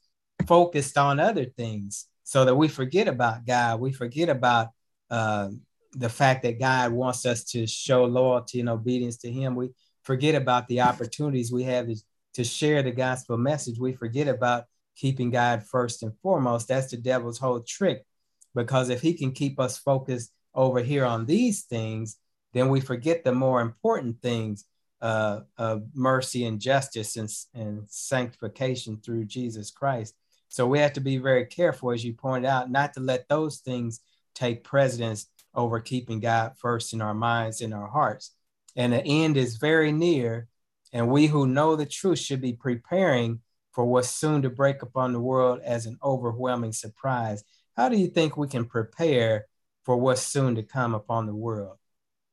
Speaker 1: focused on other things so that we forget about God. We forget about uh, the fact that God wants us to show loyalty and obedience to Him. We forget about the opportunities we have to share the gospel message. We forget about keeping God first and foremost. That's the devil's whole trick because if he can keep us focused over here on these things, then we forget the more important things uh, of mercy and justice and, and sanctification through Jesus Christ. So we have to be very careful, as you pointed out, not to let those things take precedence over keeping God first in our minds and our hearts. And the end is very near, and we who know the truth should be preparing for what's soon to break upon the world as an overwhelming surprise. How do you think we can prepare for what's soon to come upon the world?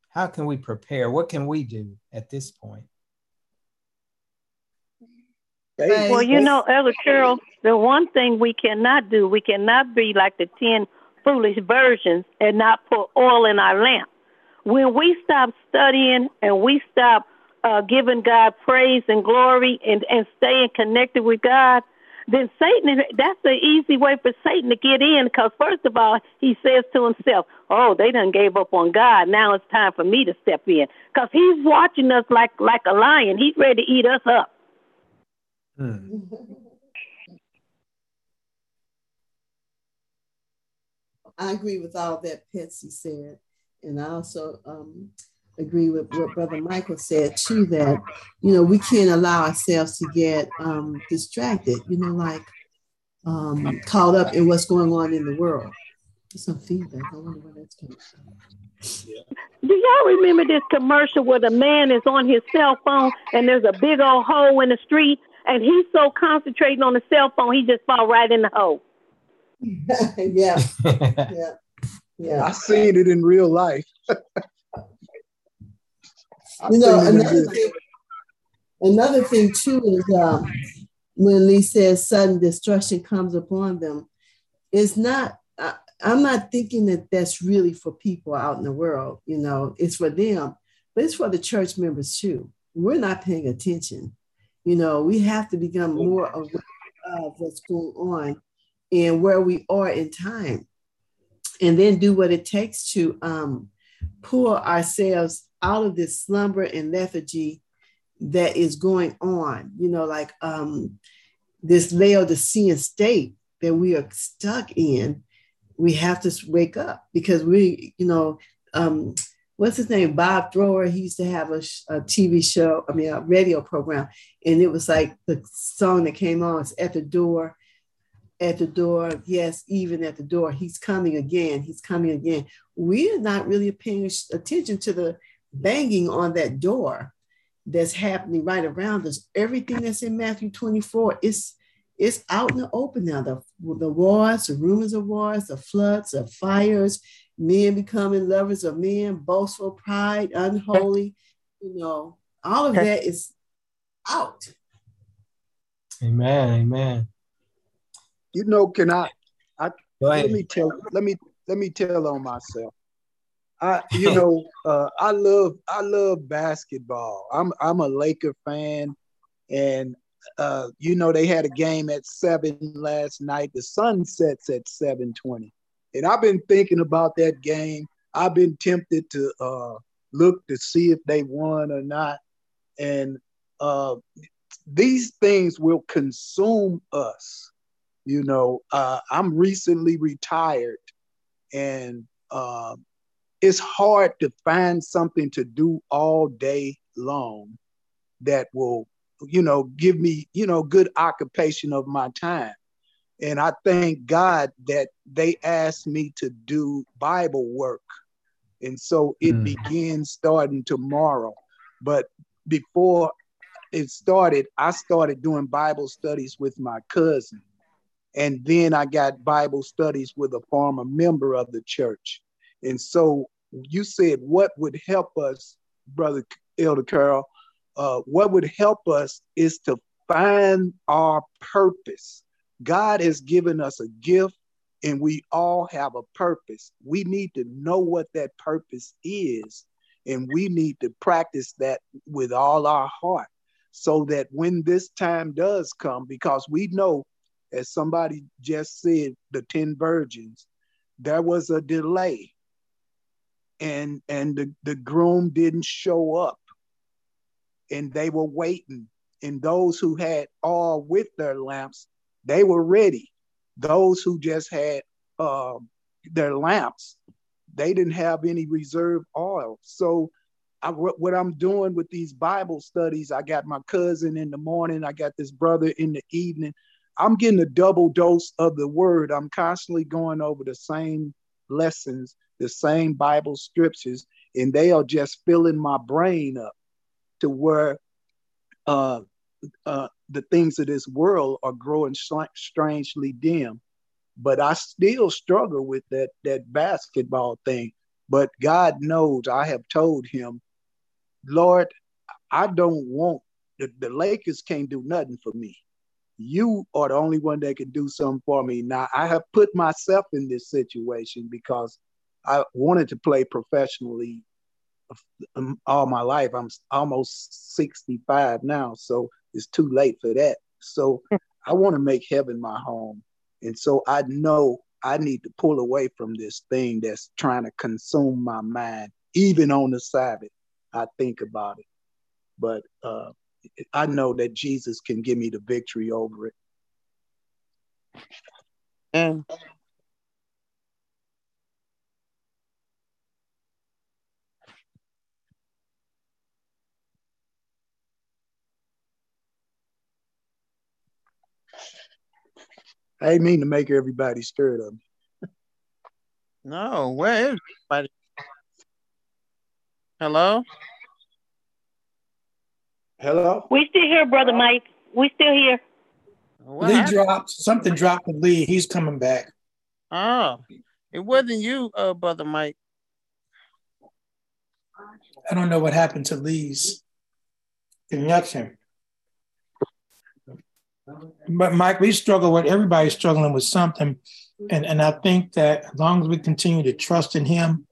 Speaker 1: How can we prepare? What can we do at this point?
Speaker 2: Well, you know, Elder Carol, the one thing we cannot do, we cannot be like the 10 foolish virgins and not put oil in our lamp. When we stop studying and we stop uh, giving God praise and glory and, and staying connected with God, then Satan, that's the easy way for Satan to get in because, first of all, he says to himself, Oh, they done gave up on God. Now it's time for me to step in because he's watching us like, like a lion. He's ready to eat us up. Hmm.
Speaker 5: I agree with all that Patsy said. And I also um, agree with what Brother Michael said too, that, you know, we can't allow ourselves to get um, distracted, you know, like um, caught up in what's going on in the world. There's some feedback. I wonder where that's coming from.
Speaker 2: Yeah. Do y'all remember this commercial where the man is on his cell phone and there's a big old hole in the street and he's so concentrating on the cell phone he just fall right in the hole?
Speaker 5: yeah. yeah. Yeah.
Speaker 4: I seen it in real life.
Speaker 5: you know, another thing, another thing too is um, when Lee says sudden destruction comes upon them, it's not, I, I'm not thinking that that's really for people out in the world, you know, it's for them, but it's for the church members too. We're not paying attention. You know, we have to become more aware of what's going on and where we are in time and then do what it takes to um, pull ourselves out of this slumber and lethargy that is going on you know like um, this Laodicean state that we are stuck in we have to wake up because we you know um, what's his name bob thrower he used to have a, a, tv show i mean a radio program and it was like the song that came on is at the door at the door. Yes, even at the door. He's coming again. He's coming again. We're not really paying attention to the banging on that door that's happening right around us. Everything that's in Matthew 24 is it's out in the open now. The, the wars, the rumors of wars, the floods, the fires, men becoming lovers of men, boastful pride, unholy, you know, all of that is out.
Speaker 1: Amen. Amen
Speaker 4: you know, can I? I let me tell. Let me let me tell on myself. I, you know, uh, I love I love basketball. I'm I'm a Laker fan, and uh, you know they had a game at seven last night. The sun sets at seven twenty, and I've been thinking about that game. I've been tempted to uh, look to see if they won or not, and uh, these things will consume us you know, uh, I'm recently retired, and uh, it's hard to find something to do all day long that will, you know, give me, you know, good occupation of my time. And I thank God that they asked me to do Bible work. And so it mm. begins starting tomorrow. But before it started, I started doing Bible studies with my cousin. And then I got Bible studies with a former member of the church. And so you said, what would help us, Brother Elder Carl? Uh, what would help us is to find our purpose. God has given us a gift and we all have a purpose. We need to know what that purpose is and we need to practice that with all our heart so that when this time does come, because we know as somebody just said, the 10 virgins, there was a delay and and the, the groom didn't show up. And they were waiting. And those who had all with their lamps they were ready. Those who just had uh, their lamps they didn't have any reserve oil. So I, what i'm doing with these bible studies i got my cousin in the morning i got this brother in the evening. I'm getting a double dose of the word. I'm constantly going over the same lessons, the same Bible scriptures, and they are just filling my brain up to where uh, uh, the things of this world are growing strangely dim. But I still struggle with that that basketball thing. But God knows I have told him, Lord, I don't want the, the Lakers can't do nothing for me you are the only one that can do something for me. Now, I have put myself in this situation because I wanted to play professionally um, all my life. I'm almost 65 now, so it's too late for that. So I want to make heaven my home. And so I know I need to pull away from this thing that's trying to consume my mind. Even on the Sabbath, I think about it. But uh, I know that Jesus can give me the victory over it.
Speaker 3: And
Speaker 4: I didn't mean to make everybody scared of me.
Speaker 3: No, where is everybody? Hello?
Speaker 4: Hello?
Speaker 2: We still here, Brother Mike. We still here.
Speaker 6: What Lee happened? dropped. Something dropped with Lee. He's coming back.
Speaker 3: Oh, it wasn't you, uh, Brother Mike.
Speaker 6: I don't know what happened to Lee's connection. But Mike, we struggle with everybody's struggling with something. And, and I think that as long as we continue to trust in him,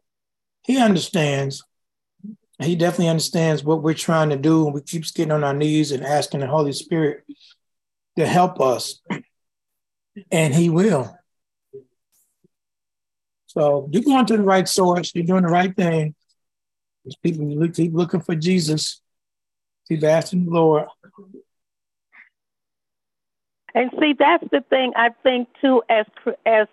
Speaker 6: he understands. He definitely understands what we're trying to do. And we keep getting on our knees and asking the Holy Spirit to help us. And he will. So you're going to the right source. You're doing the right thing. People keep looking for Jesus. Keep asking the Lord.
Speaker 2: And see, that's the thing I think too. As as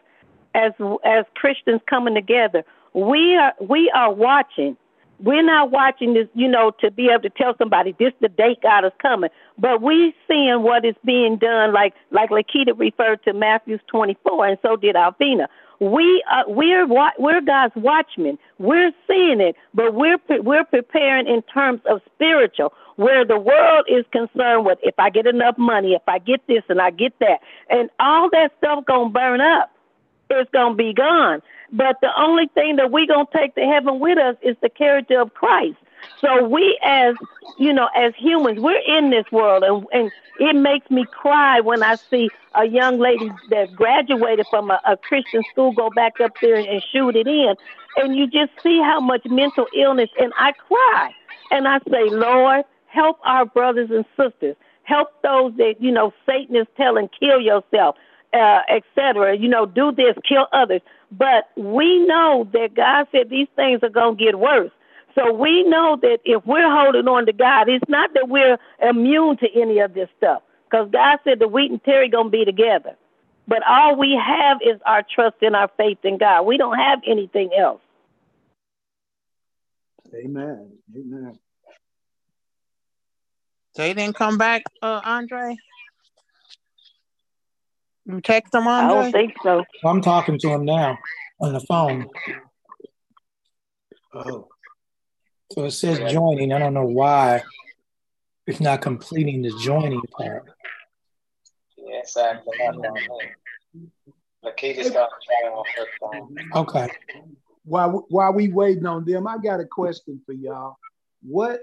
Speaker 2: as as Christians coming together, we are we are watching. We're not watching this, you know, to be able to tell somebody this the date God is coming, but we seeing what is being done. Like like Lakita referred to Matthew's 24, and so did Alvina. We are we're we're God's watchmen. We're seeing it, but we're we're preparing in terms of spiritual where the world is concerned with if I get enough money, if I get this and I get that, and all that stuff gonna burn up. It's gonna be gone. But the only thing that we gonna take to heaven with us is the character of Christ. So we as you know, as humans, we're in this world and, and it makes me cry when I see a young lady that graduated from a, a Christian school go back up there and shoot it in. And you just see how much mental illness and I cry. And I say, Lord, help our brothers and sisters. Help those that, you know, Satan is telling, kill yourself, uh, etc. You know, do this, kill others. But we know that God said these things are going to get worse. So we know that if we're holding on to God, it's not that we're immune to any of this stuff. Because God said the wheat and tares going to be together. But all we have is our trust and our faith in God. We don't have anything else.
Speaker 4: Amen. Amen.
Speaker 3: They didn't come back, uh, Andre? You text them, Andre?
Speaker 2: I don't think so.
Speaker 6: I'm talking to him now on the phone. Oh. So it says joining. I don't know why it's not completing the joining part.
Speaker 1: Yeah, exactly. Lakita's got on her phone.
Speaker 6: Okay.
Speaker 4: While while we waiting on them, I got a question for y'all. What?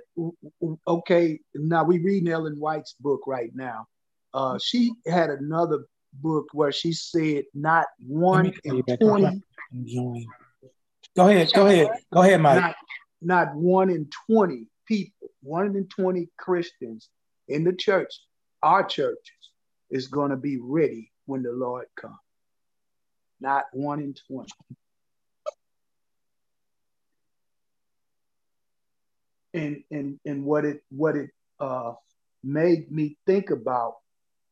Speaker 4: Okay, now we reading Ellen White's book right now. Uh, she had another book where she said not one in twenty.
Speaker 6: Go ahead. Go ahead. Go ahead, Mike.
Speaker 4: Not, not one in 20 people, one in 20 Christians in the church, our churches, is going to be ready when the Lord comes. Not one in 20. And, and, and what it what it uh, made me think about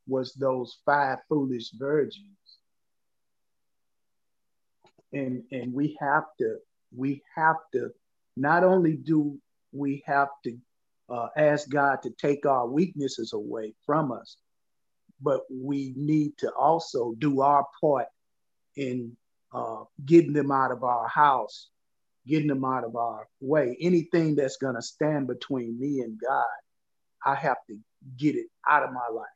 Speaker 4: was those five foolish virgins. And and we have to we have to not only do we have to uh, ask God to take our weaknesses away from us, but we need to also do our part in uh, getting them out of our house, getting them out of our way. Anything that's going to stand between me and God, I have to get it out of my life.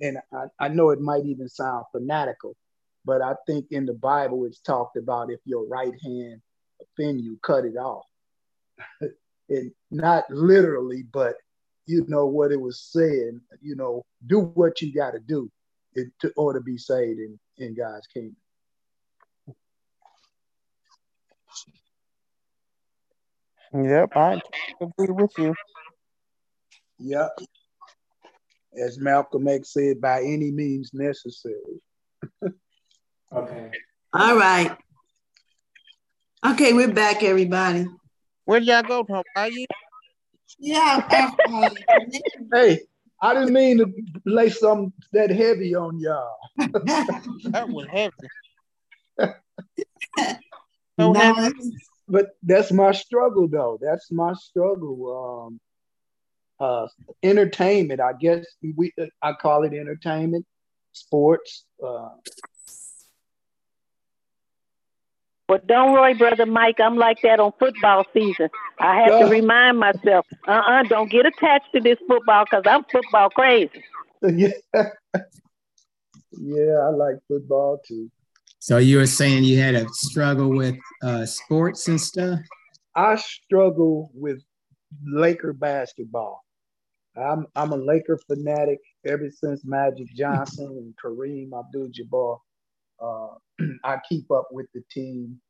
Speaker 4: And I, I know it might even sound fanatical, but I think in the Bible it's talked about if your right hand offend you, cut it off. and not literally, but you know what it was saying, you know, do what you got to do to or to be saved in, in God's kingdom.
Speaker 3: Yep, I agree with you.
Speaker 4: Yep. as Malcolm X said, by any means necessary.
Speaker 6: okay.
Speaker 5: All right. Okay, we're back, everybody.
Speaker 3: Where did y'all go, Tom? Are you?
Speaker 5: Yeah.
Speaker 4: hey, I didn't mean to lay something that heavy on y'all.
Speaker 3: that was heavy.
Speaker 4: so heavy. But that's my struggle, though. That's my struggle. Um, uh, entertainment, I guess we I call it entertainment, sports. Uh,
Speaker 2: but don't worry, brother Mike. I'm like that on football season. I have to remind myself, uh-uh, don't get attached to this football because I'm football crazy.
Speaker 4: yeah, yeah, I like football too.
Speaker 1: So you were saying you had a struggle with uh, sports and stuff.
Speaker 4: I struggle with Laker basketball. I'm I'm a Laker fanatic ever since Magic Johnson and Kareem Abdul-Jabbar. Uh, I keep up with the team.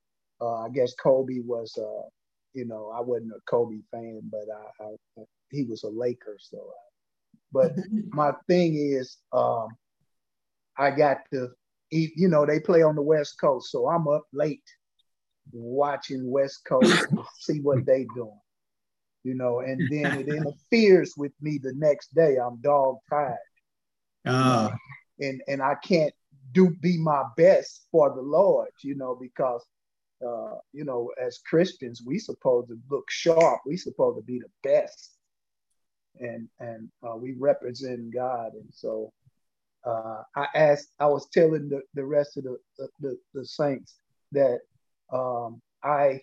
Speaker 4: Uh, I guess Kobe was, uh, you know, I wasn't a Kobe fan, but I, I, he was a Laker. So, uh, but my thing is, um, I got to. You know, they play on the West Coast, so I'm up late watching West Coast see what they doing you know, and then it interferes with me the next day. I'm dog tired.
Speaker 1: Uh.
Speaker 4: And and I can't do be my best for the Lord, you know, because uh, you know, as Christians, we supposed to look sharp. We supposed to be the best, and and uh, we represent God. And so, uh, I asked, I was telling the, the rest of the the, the saints that um, I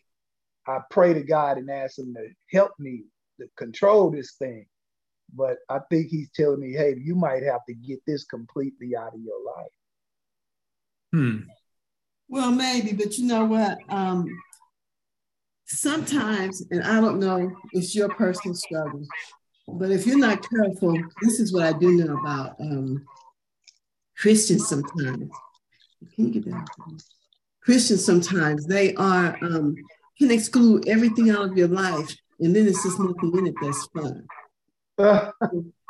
Speaker 4: I pray to God and ask Him to help me to control this thing. But I think He's telling me, hey, you might have to get this completely out of your life.
Speaker 1: Hmm.
Speaker 5: Well, maybe, but you know what? Um, sometimes, and I don't know, it's your personal struggle. But if you're not careful, this is what I do know about um, Christians sometimes. Can you get that? Christians sometimes, they are um, can exclude everything out of your life, and then it's just nothing in it that's fun.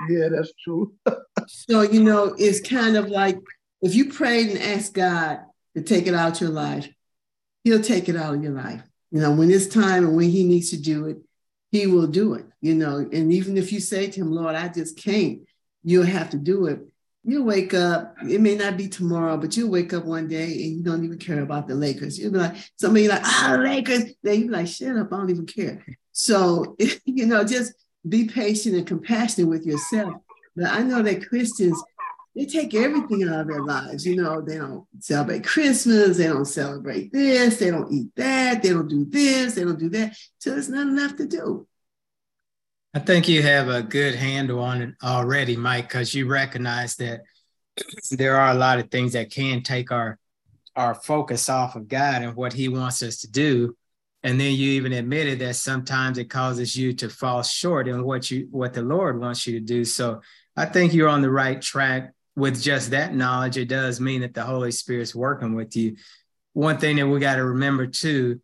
Speaker 4: yeah, that's true.
Speaker 5: so you know, it's kind of like if you prayed and asked God to take it out your life, He'll take it out of your life. You know, when it's time and when He needs to do it, He will do it. You know, and even if you say to Him, "Lord, I just can't," you'll have to do it you wake up, it may not be tomorrow, but you wake up one day and you don't even care about the Lakers. You'll be like, somebody like, ah, oh, Lakers. Then you be like, shut up, I don't even care. So, you know, just be patient and compassionate with yourself. But I know that Christians, they take everything out of their lives. You know, they don't celebrate Christmas, they don't celebrate this, they don't eat that, they don't do this, they don't do that. So there's not enough to do.
Speaker 1: I think you have a good handle on it already, Mike, because you recognize that there are a lot of things that can take our our focus off of God and what He wants us to do. And then you even admitted that sometimes it causes you to fall short in what you what the Lord wants you to do. So I think you're on the right track with just that knowledge. It does mean that the Holy Spirit's working with you. One thing that we got to remember too,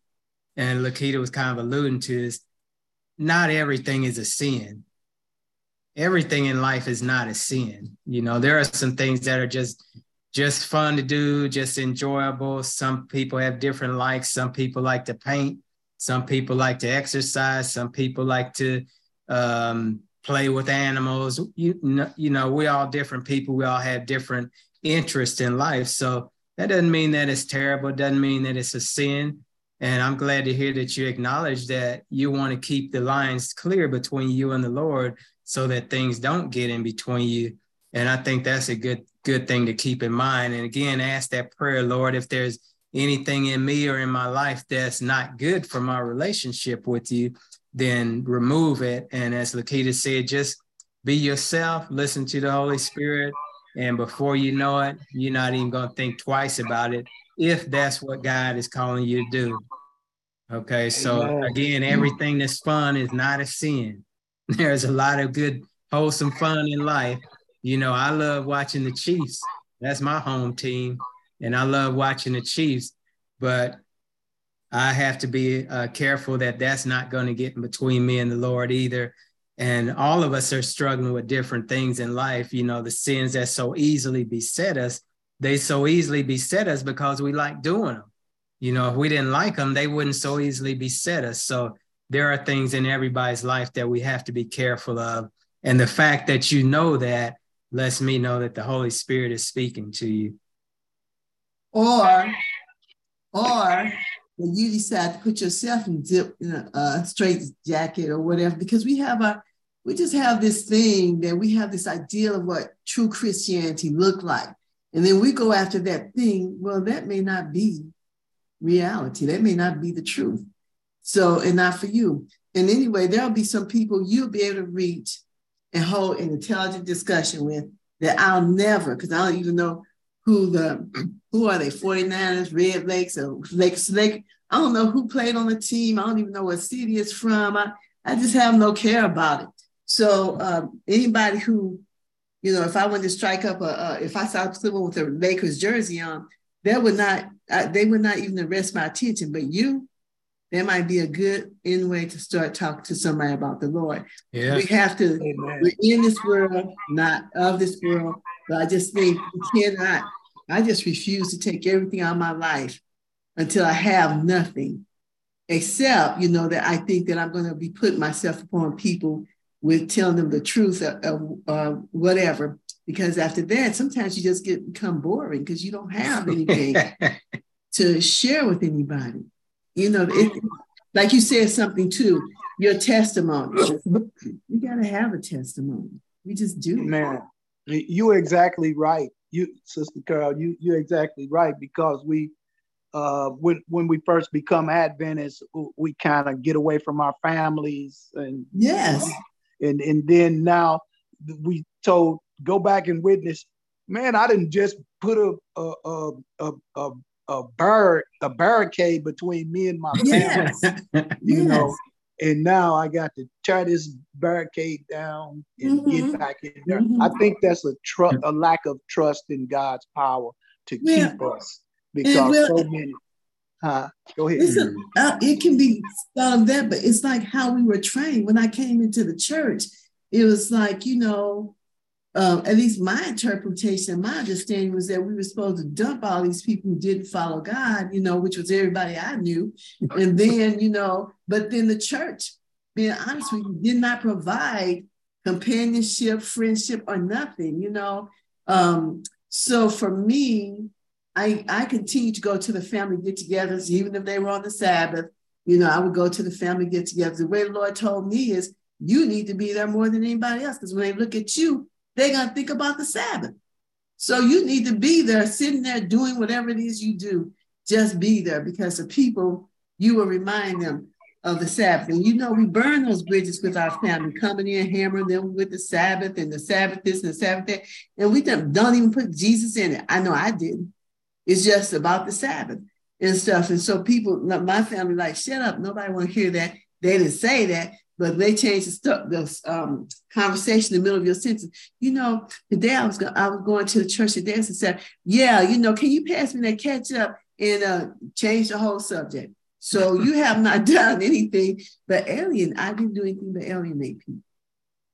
Speaker 1: and Lakita was kind of alluding to, is not everything is a sin. Everything in life is not a sin. You know, there are some things that are just just fun to do, just enjoyable. Some people have different likes. Some people like to paint. Some people like to exercise. Some people like to um, play with animals. You know, you know, we all different people. We all have different interests in life. So that doesn't mean that it's terrible. It doesn't mean that it's a sin. And I'm glad to hear that you acknowledge that you want to keep the lines clear between you and the Lord so that things don't get in between you. And I think that's a good good thing to keep in mind. And again, ask that prayer, Lord, if there's anything in me or in my life that's not good for my relationship with you, then remove it. And as Lakita said, just be yourself, listen to the Holy Spirit. And before you know it, you're not even going to think twice about it if that's what God is calling you to do. Okay, so again, everything that's fun is not a sin. There's a lot of good, wholesome fun in life. You know, I love watching the Chiefs. That's my home team, and I love watching the Chiefs. But I have to be uh, careful that that's not going to get in between me and the Lord either. And all of us are struggling with different things in life. You know, the sins that so easily beset us, they so easily beset us because we like doing them. You know, if we didn't like them, they wouldn't so easily beset us. So there are things in everybody's life that we have to be careful of. And the fact that you know that lets me know that the Holy Spirit is speaking to you.
Speaker 5: Or, or when you decide to put yourself in zip in a, a straight jacket or whatever, because we have a we just have this thing that we have this ideal of what true Christianity looked like. And then we go after that thing. Well, that may not be reality. That may not be the truth. So, and not for you. And anyway, there'll be some people you'll be able to reach and hold an intelligent discussion with that I'll never, because I don't even know who the who are they 49ers red lakes or lake i don't know who played on the team i don't even know what city it's from i, I just have no care about it so um, anybody who you know if i wanted to strike up a, a if i saw someone with a lakers jersey on that would not uh, they would not even arrest my attention but you that might be a good in way to start talking to somebody about the Lord. Yeah. We have to, Amen. we're in this world, not of this world. But I just think we cannot, I just refuse to take everything out of my life until I have nothing, except, you know, that I think that I'm going to be putting myself upon people with telling them the truth of, uh, whatever. Because after that, sometimes you just get become boring because you don't have anything to share with anybody. You know, it, like you said something too, your testimony. You got to have a testimony. We just do.
Speaker 4: Man, you're exactly right. You, Sister Carol, you you're exactly right because we, uh, when when we first become Adventists, we kind of get away from our families and
Speaker 5: yes,
Speaker 4: and and then now we told go back and witness. Man, I didn't just put a a a a, a, a bar a barricade between me and my yes. family. you yes. know, and now I got to tear this barricade down and mm-hmm. get back in there. Mm-hmm. I think that's a trust, a lack of trust in God's power to yeah. keep us because so many. Huh? Go ahead.
Speaker 5: A, uh, it can be thought of that, but it's like how we were trained. When I came into the church, it was like you know, um, at least my interpretation, my understanding was that we were supposed to dump all these people who didn't follow God, you know, which was everybody I knew. And then, you know, but then the church, being honest with you, did not provide companionship, friendship, or nothing, you know. Um, so for me, I, I continued to go to the family get togethers, even if they were on the Sabbath. You know, I would go to the family get togethers. The way the Lord told me is, you need to be there more than anybody else because when they look at you, they're going to think about the Sabbath. So you need to be there, sitting there doing whatever it is you do. Just be there because the people, you will remind them of the Sabbath. And you know, we burn those bridges with our family, coming in, hammering them with the Sabbath and the Sabbath this and the Sabbath that. And we don't, don't even put Jesus in it. I know I didn't. It's just about the Sabbath and stuff. And so people, my family, like, shut up. Nobody want to hear that. They didn't say that, but they changed the stuff, the um, conversation in the middle of your sentence. You know, today I was go- I was going to the church today and said, "Yeah, you know, can you pass me that ketchup?" and uh, change the whole subject. So you have not done anything but alien. I didn't do anything but alienate people.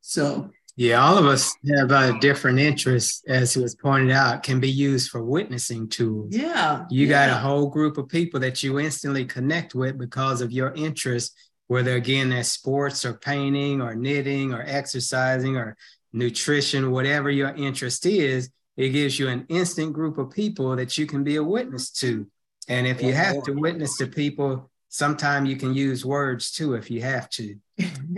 Speaker 5: So
Speaker 1: yeah, all of us have a different interests, as was pointed out, can be used for witnessing tools.
Speaker 5: Yeah.
Speaker 1: You
Speaker 5: yeah.
Speaker 1: got a whole group of people that you instantly connect with because of your interest whether again that's sports or painting or knitting or exercising or nutrition, whatever your interest is, it gives you an instant group of people that you can be a witness to. And if you have to witness to people, sometimes you can use words too if you have to.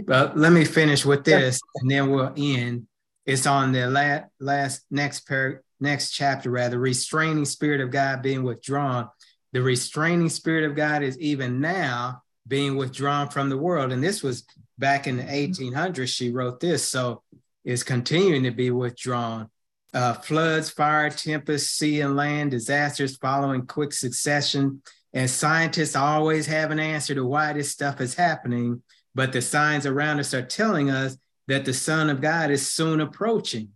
Speaker 1: But let me finish with this and then we'll end. It's on the last, last next par- next chapter, rather, restraining spirit of God being withdrawn. The restraining spirit of God is even now being withdrawn from the world. And this was back in the 1800s, she wrote this. So it's continuing to be withdrawn. Uh, floods, fire, tempest, sea and land, disasters following quick succession. And scientists always have an answer to why this stuff is happening. But the signs around us are telling us that the Son of God is soon approaching.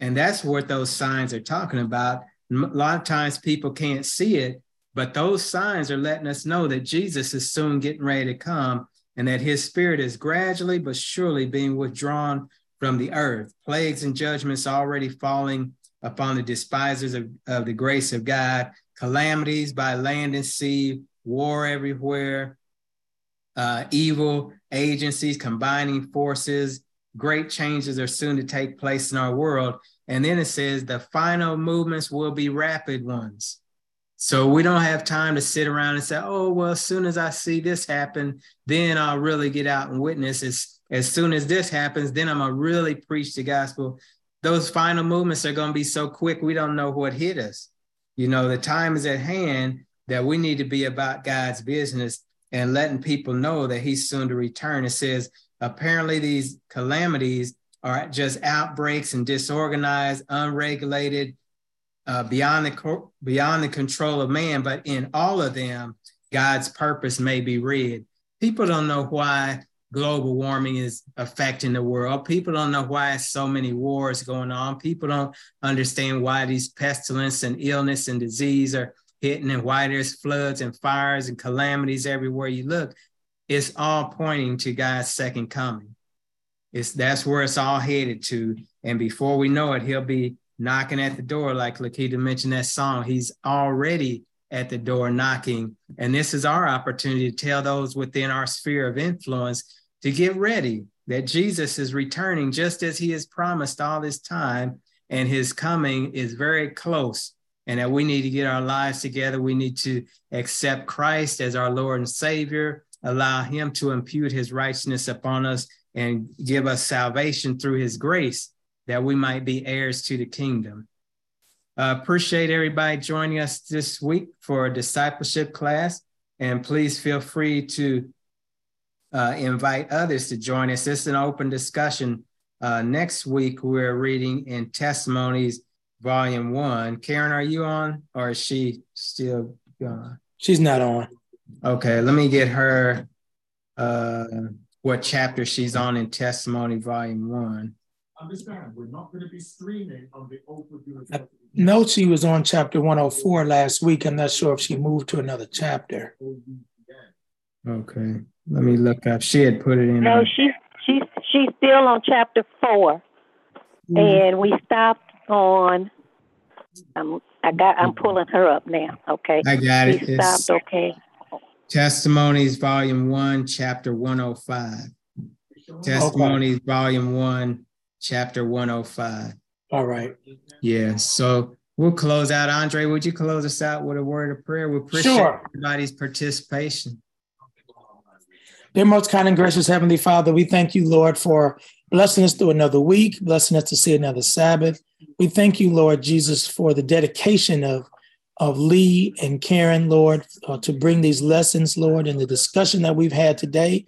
Speaker 1: And that's what those signs are talking about. A lot of times people can't see it, but those signs are letting us know that Jesus is soon getting ready to come. and that his spirit is gradually but surely being withdrawn from the earth. Plagues and judgments already falling upon the despisers of, of the grace of God, calamities by land and sea, war everywhere, uh, evil agencies, combining forces. Great changes are soon to take place in our world. And then it says the final movements will be rapid ones. So we don't have time to sit around and say, oh, well, as soon as I see this happen, then I'll really get out and witness. As, as soon as this happens, then I'm going to really preach the gospel. Those final movements are going to be so quick, we don't know what hit us. You know, the time is at hand that we need to be about God's business and letting people know that he's soon to return. It says, apparently, these calamities are just outbreaks and disorganized, unregulated, uh, beyond the beyond the control of man. But in all of them, God's purpose may be read. People don't know why global warming is affecting the world. People don't know why so many wars going on. People don't understand why these pestilence and illness and disease are hitting and why there's floods and fires and calamities everywhere you look. It's all pointing to God's second coming. It's that's where it's all headed to. And before we know it, he'll be knocking at the door, like Lakita mentioned that song. He's already at the door knocking. And this is our opportunity to tell those within our sphere of influence to get ready that Jesus is returning just as he has promised all this time, and his coming is very close. And that we need to get our lives together. We need to accept Christ as our Lord and Savior, allow him to impute his righteousness upon us and give us salvation through his grace that we might be heirs to the kingdom. Uh, appreciate everybody joining us this week for a discipleship class. And please feel free to uh, invite others to join us. It's an open discussion. Uh, next week, we're reading in Testimonies, Volume 1. Karen, are you on or is she still gone?
Speaker 6: She's not on.
Speaker 1: Okay, let me get her uh, what chapter she's on in Testimony, Volume 1
Speaker 7: understand, we're not going to be streaming on the Oakwood
Speaker 6: University. No, she was on chapter 104 last week. I'm not sure if she moved to another chapter.
Speaker 1: Okay, let me look up. She had put it in.
Speaker 2: No, she's she's she's still on chapter 4 mm-hmm. and we stopped on. I'm I got I'm pulling her up now. Okay,
Speaker 1: I got it.
Speaker 2: We stopped. It's okay.
Speaker 1: Testimonies, Volume One, Chapter 105. Testimonies, okay. Volume One, chapter 105.
Speaker 6: All right.
Speaker 1: Yeah. So we'll close out. Andre, would you close us out with a word of prayer? We appreciate sure. everybody's participation.
Speaker 6: Dear most kind and gracious Heavenly Father, we thank you, Lord, for blessing us through another week, blessing us to see another Sabbath. We thank you, Lord Jesus, for the dedication of, of Lee and Karen, Lord, uh, to bring these lessons, Lord, and the discussion that we've had today.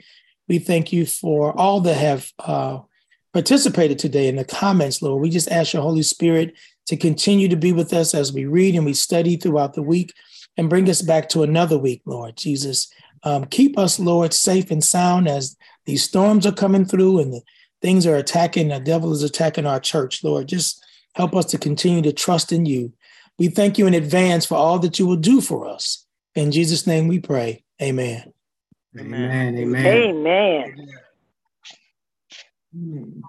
Speaker 6: We thank you for all that have uh, participated today in the comments, Lord. We just ask your Holy Spirit to continue to be with us as we read and we study throughout the week and bring us back to another week, Lord Jesus. Um, keep us, Lord, safe and sound as these storms are coming through and the things are attacking, the devil is attacking our church, Lord. Just help us to continue to trust in you. We thank you in advance for all that you will do for us. In Jesus' name we pray. Amen.
Speaker 1: Amen. Amen.
Speaker 2: Amen. Amen.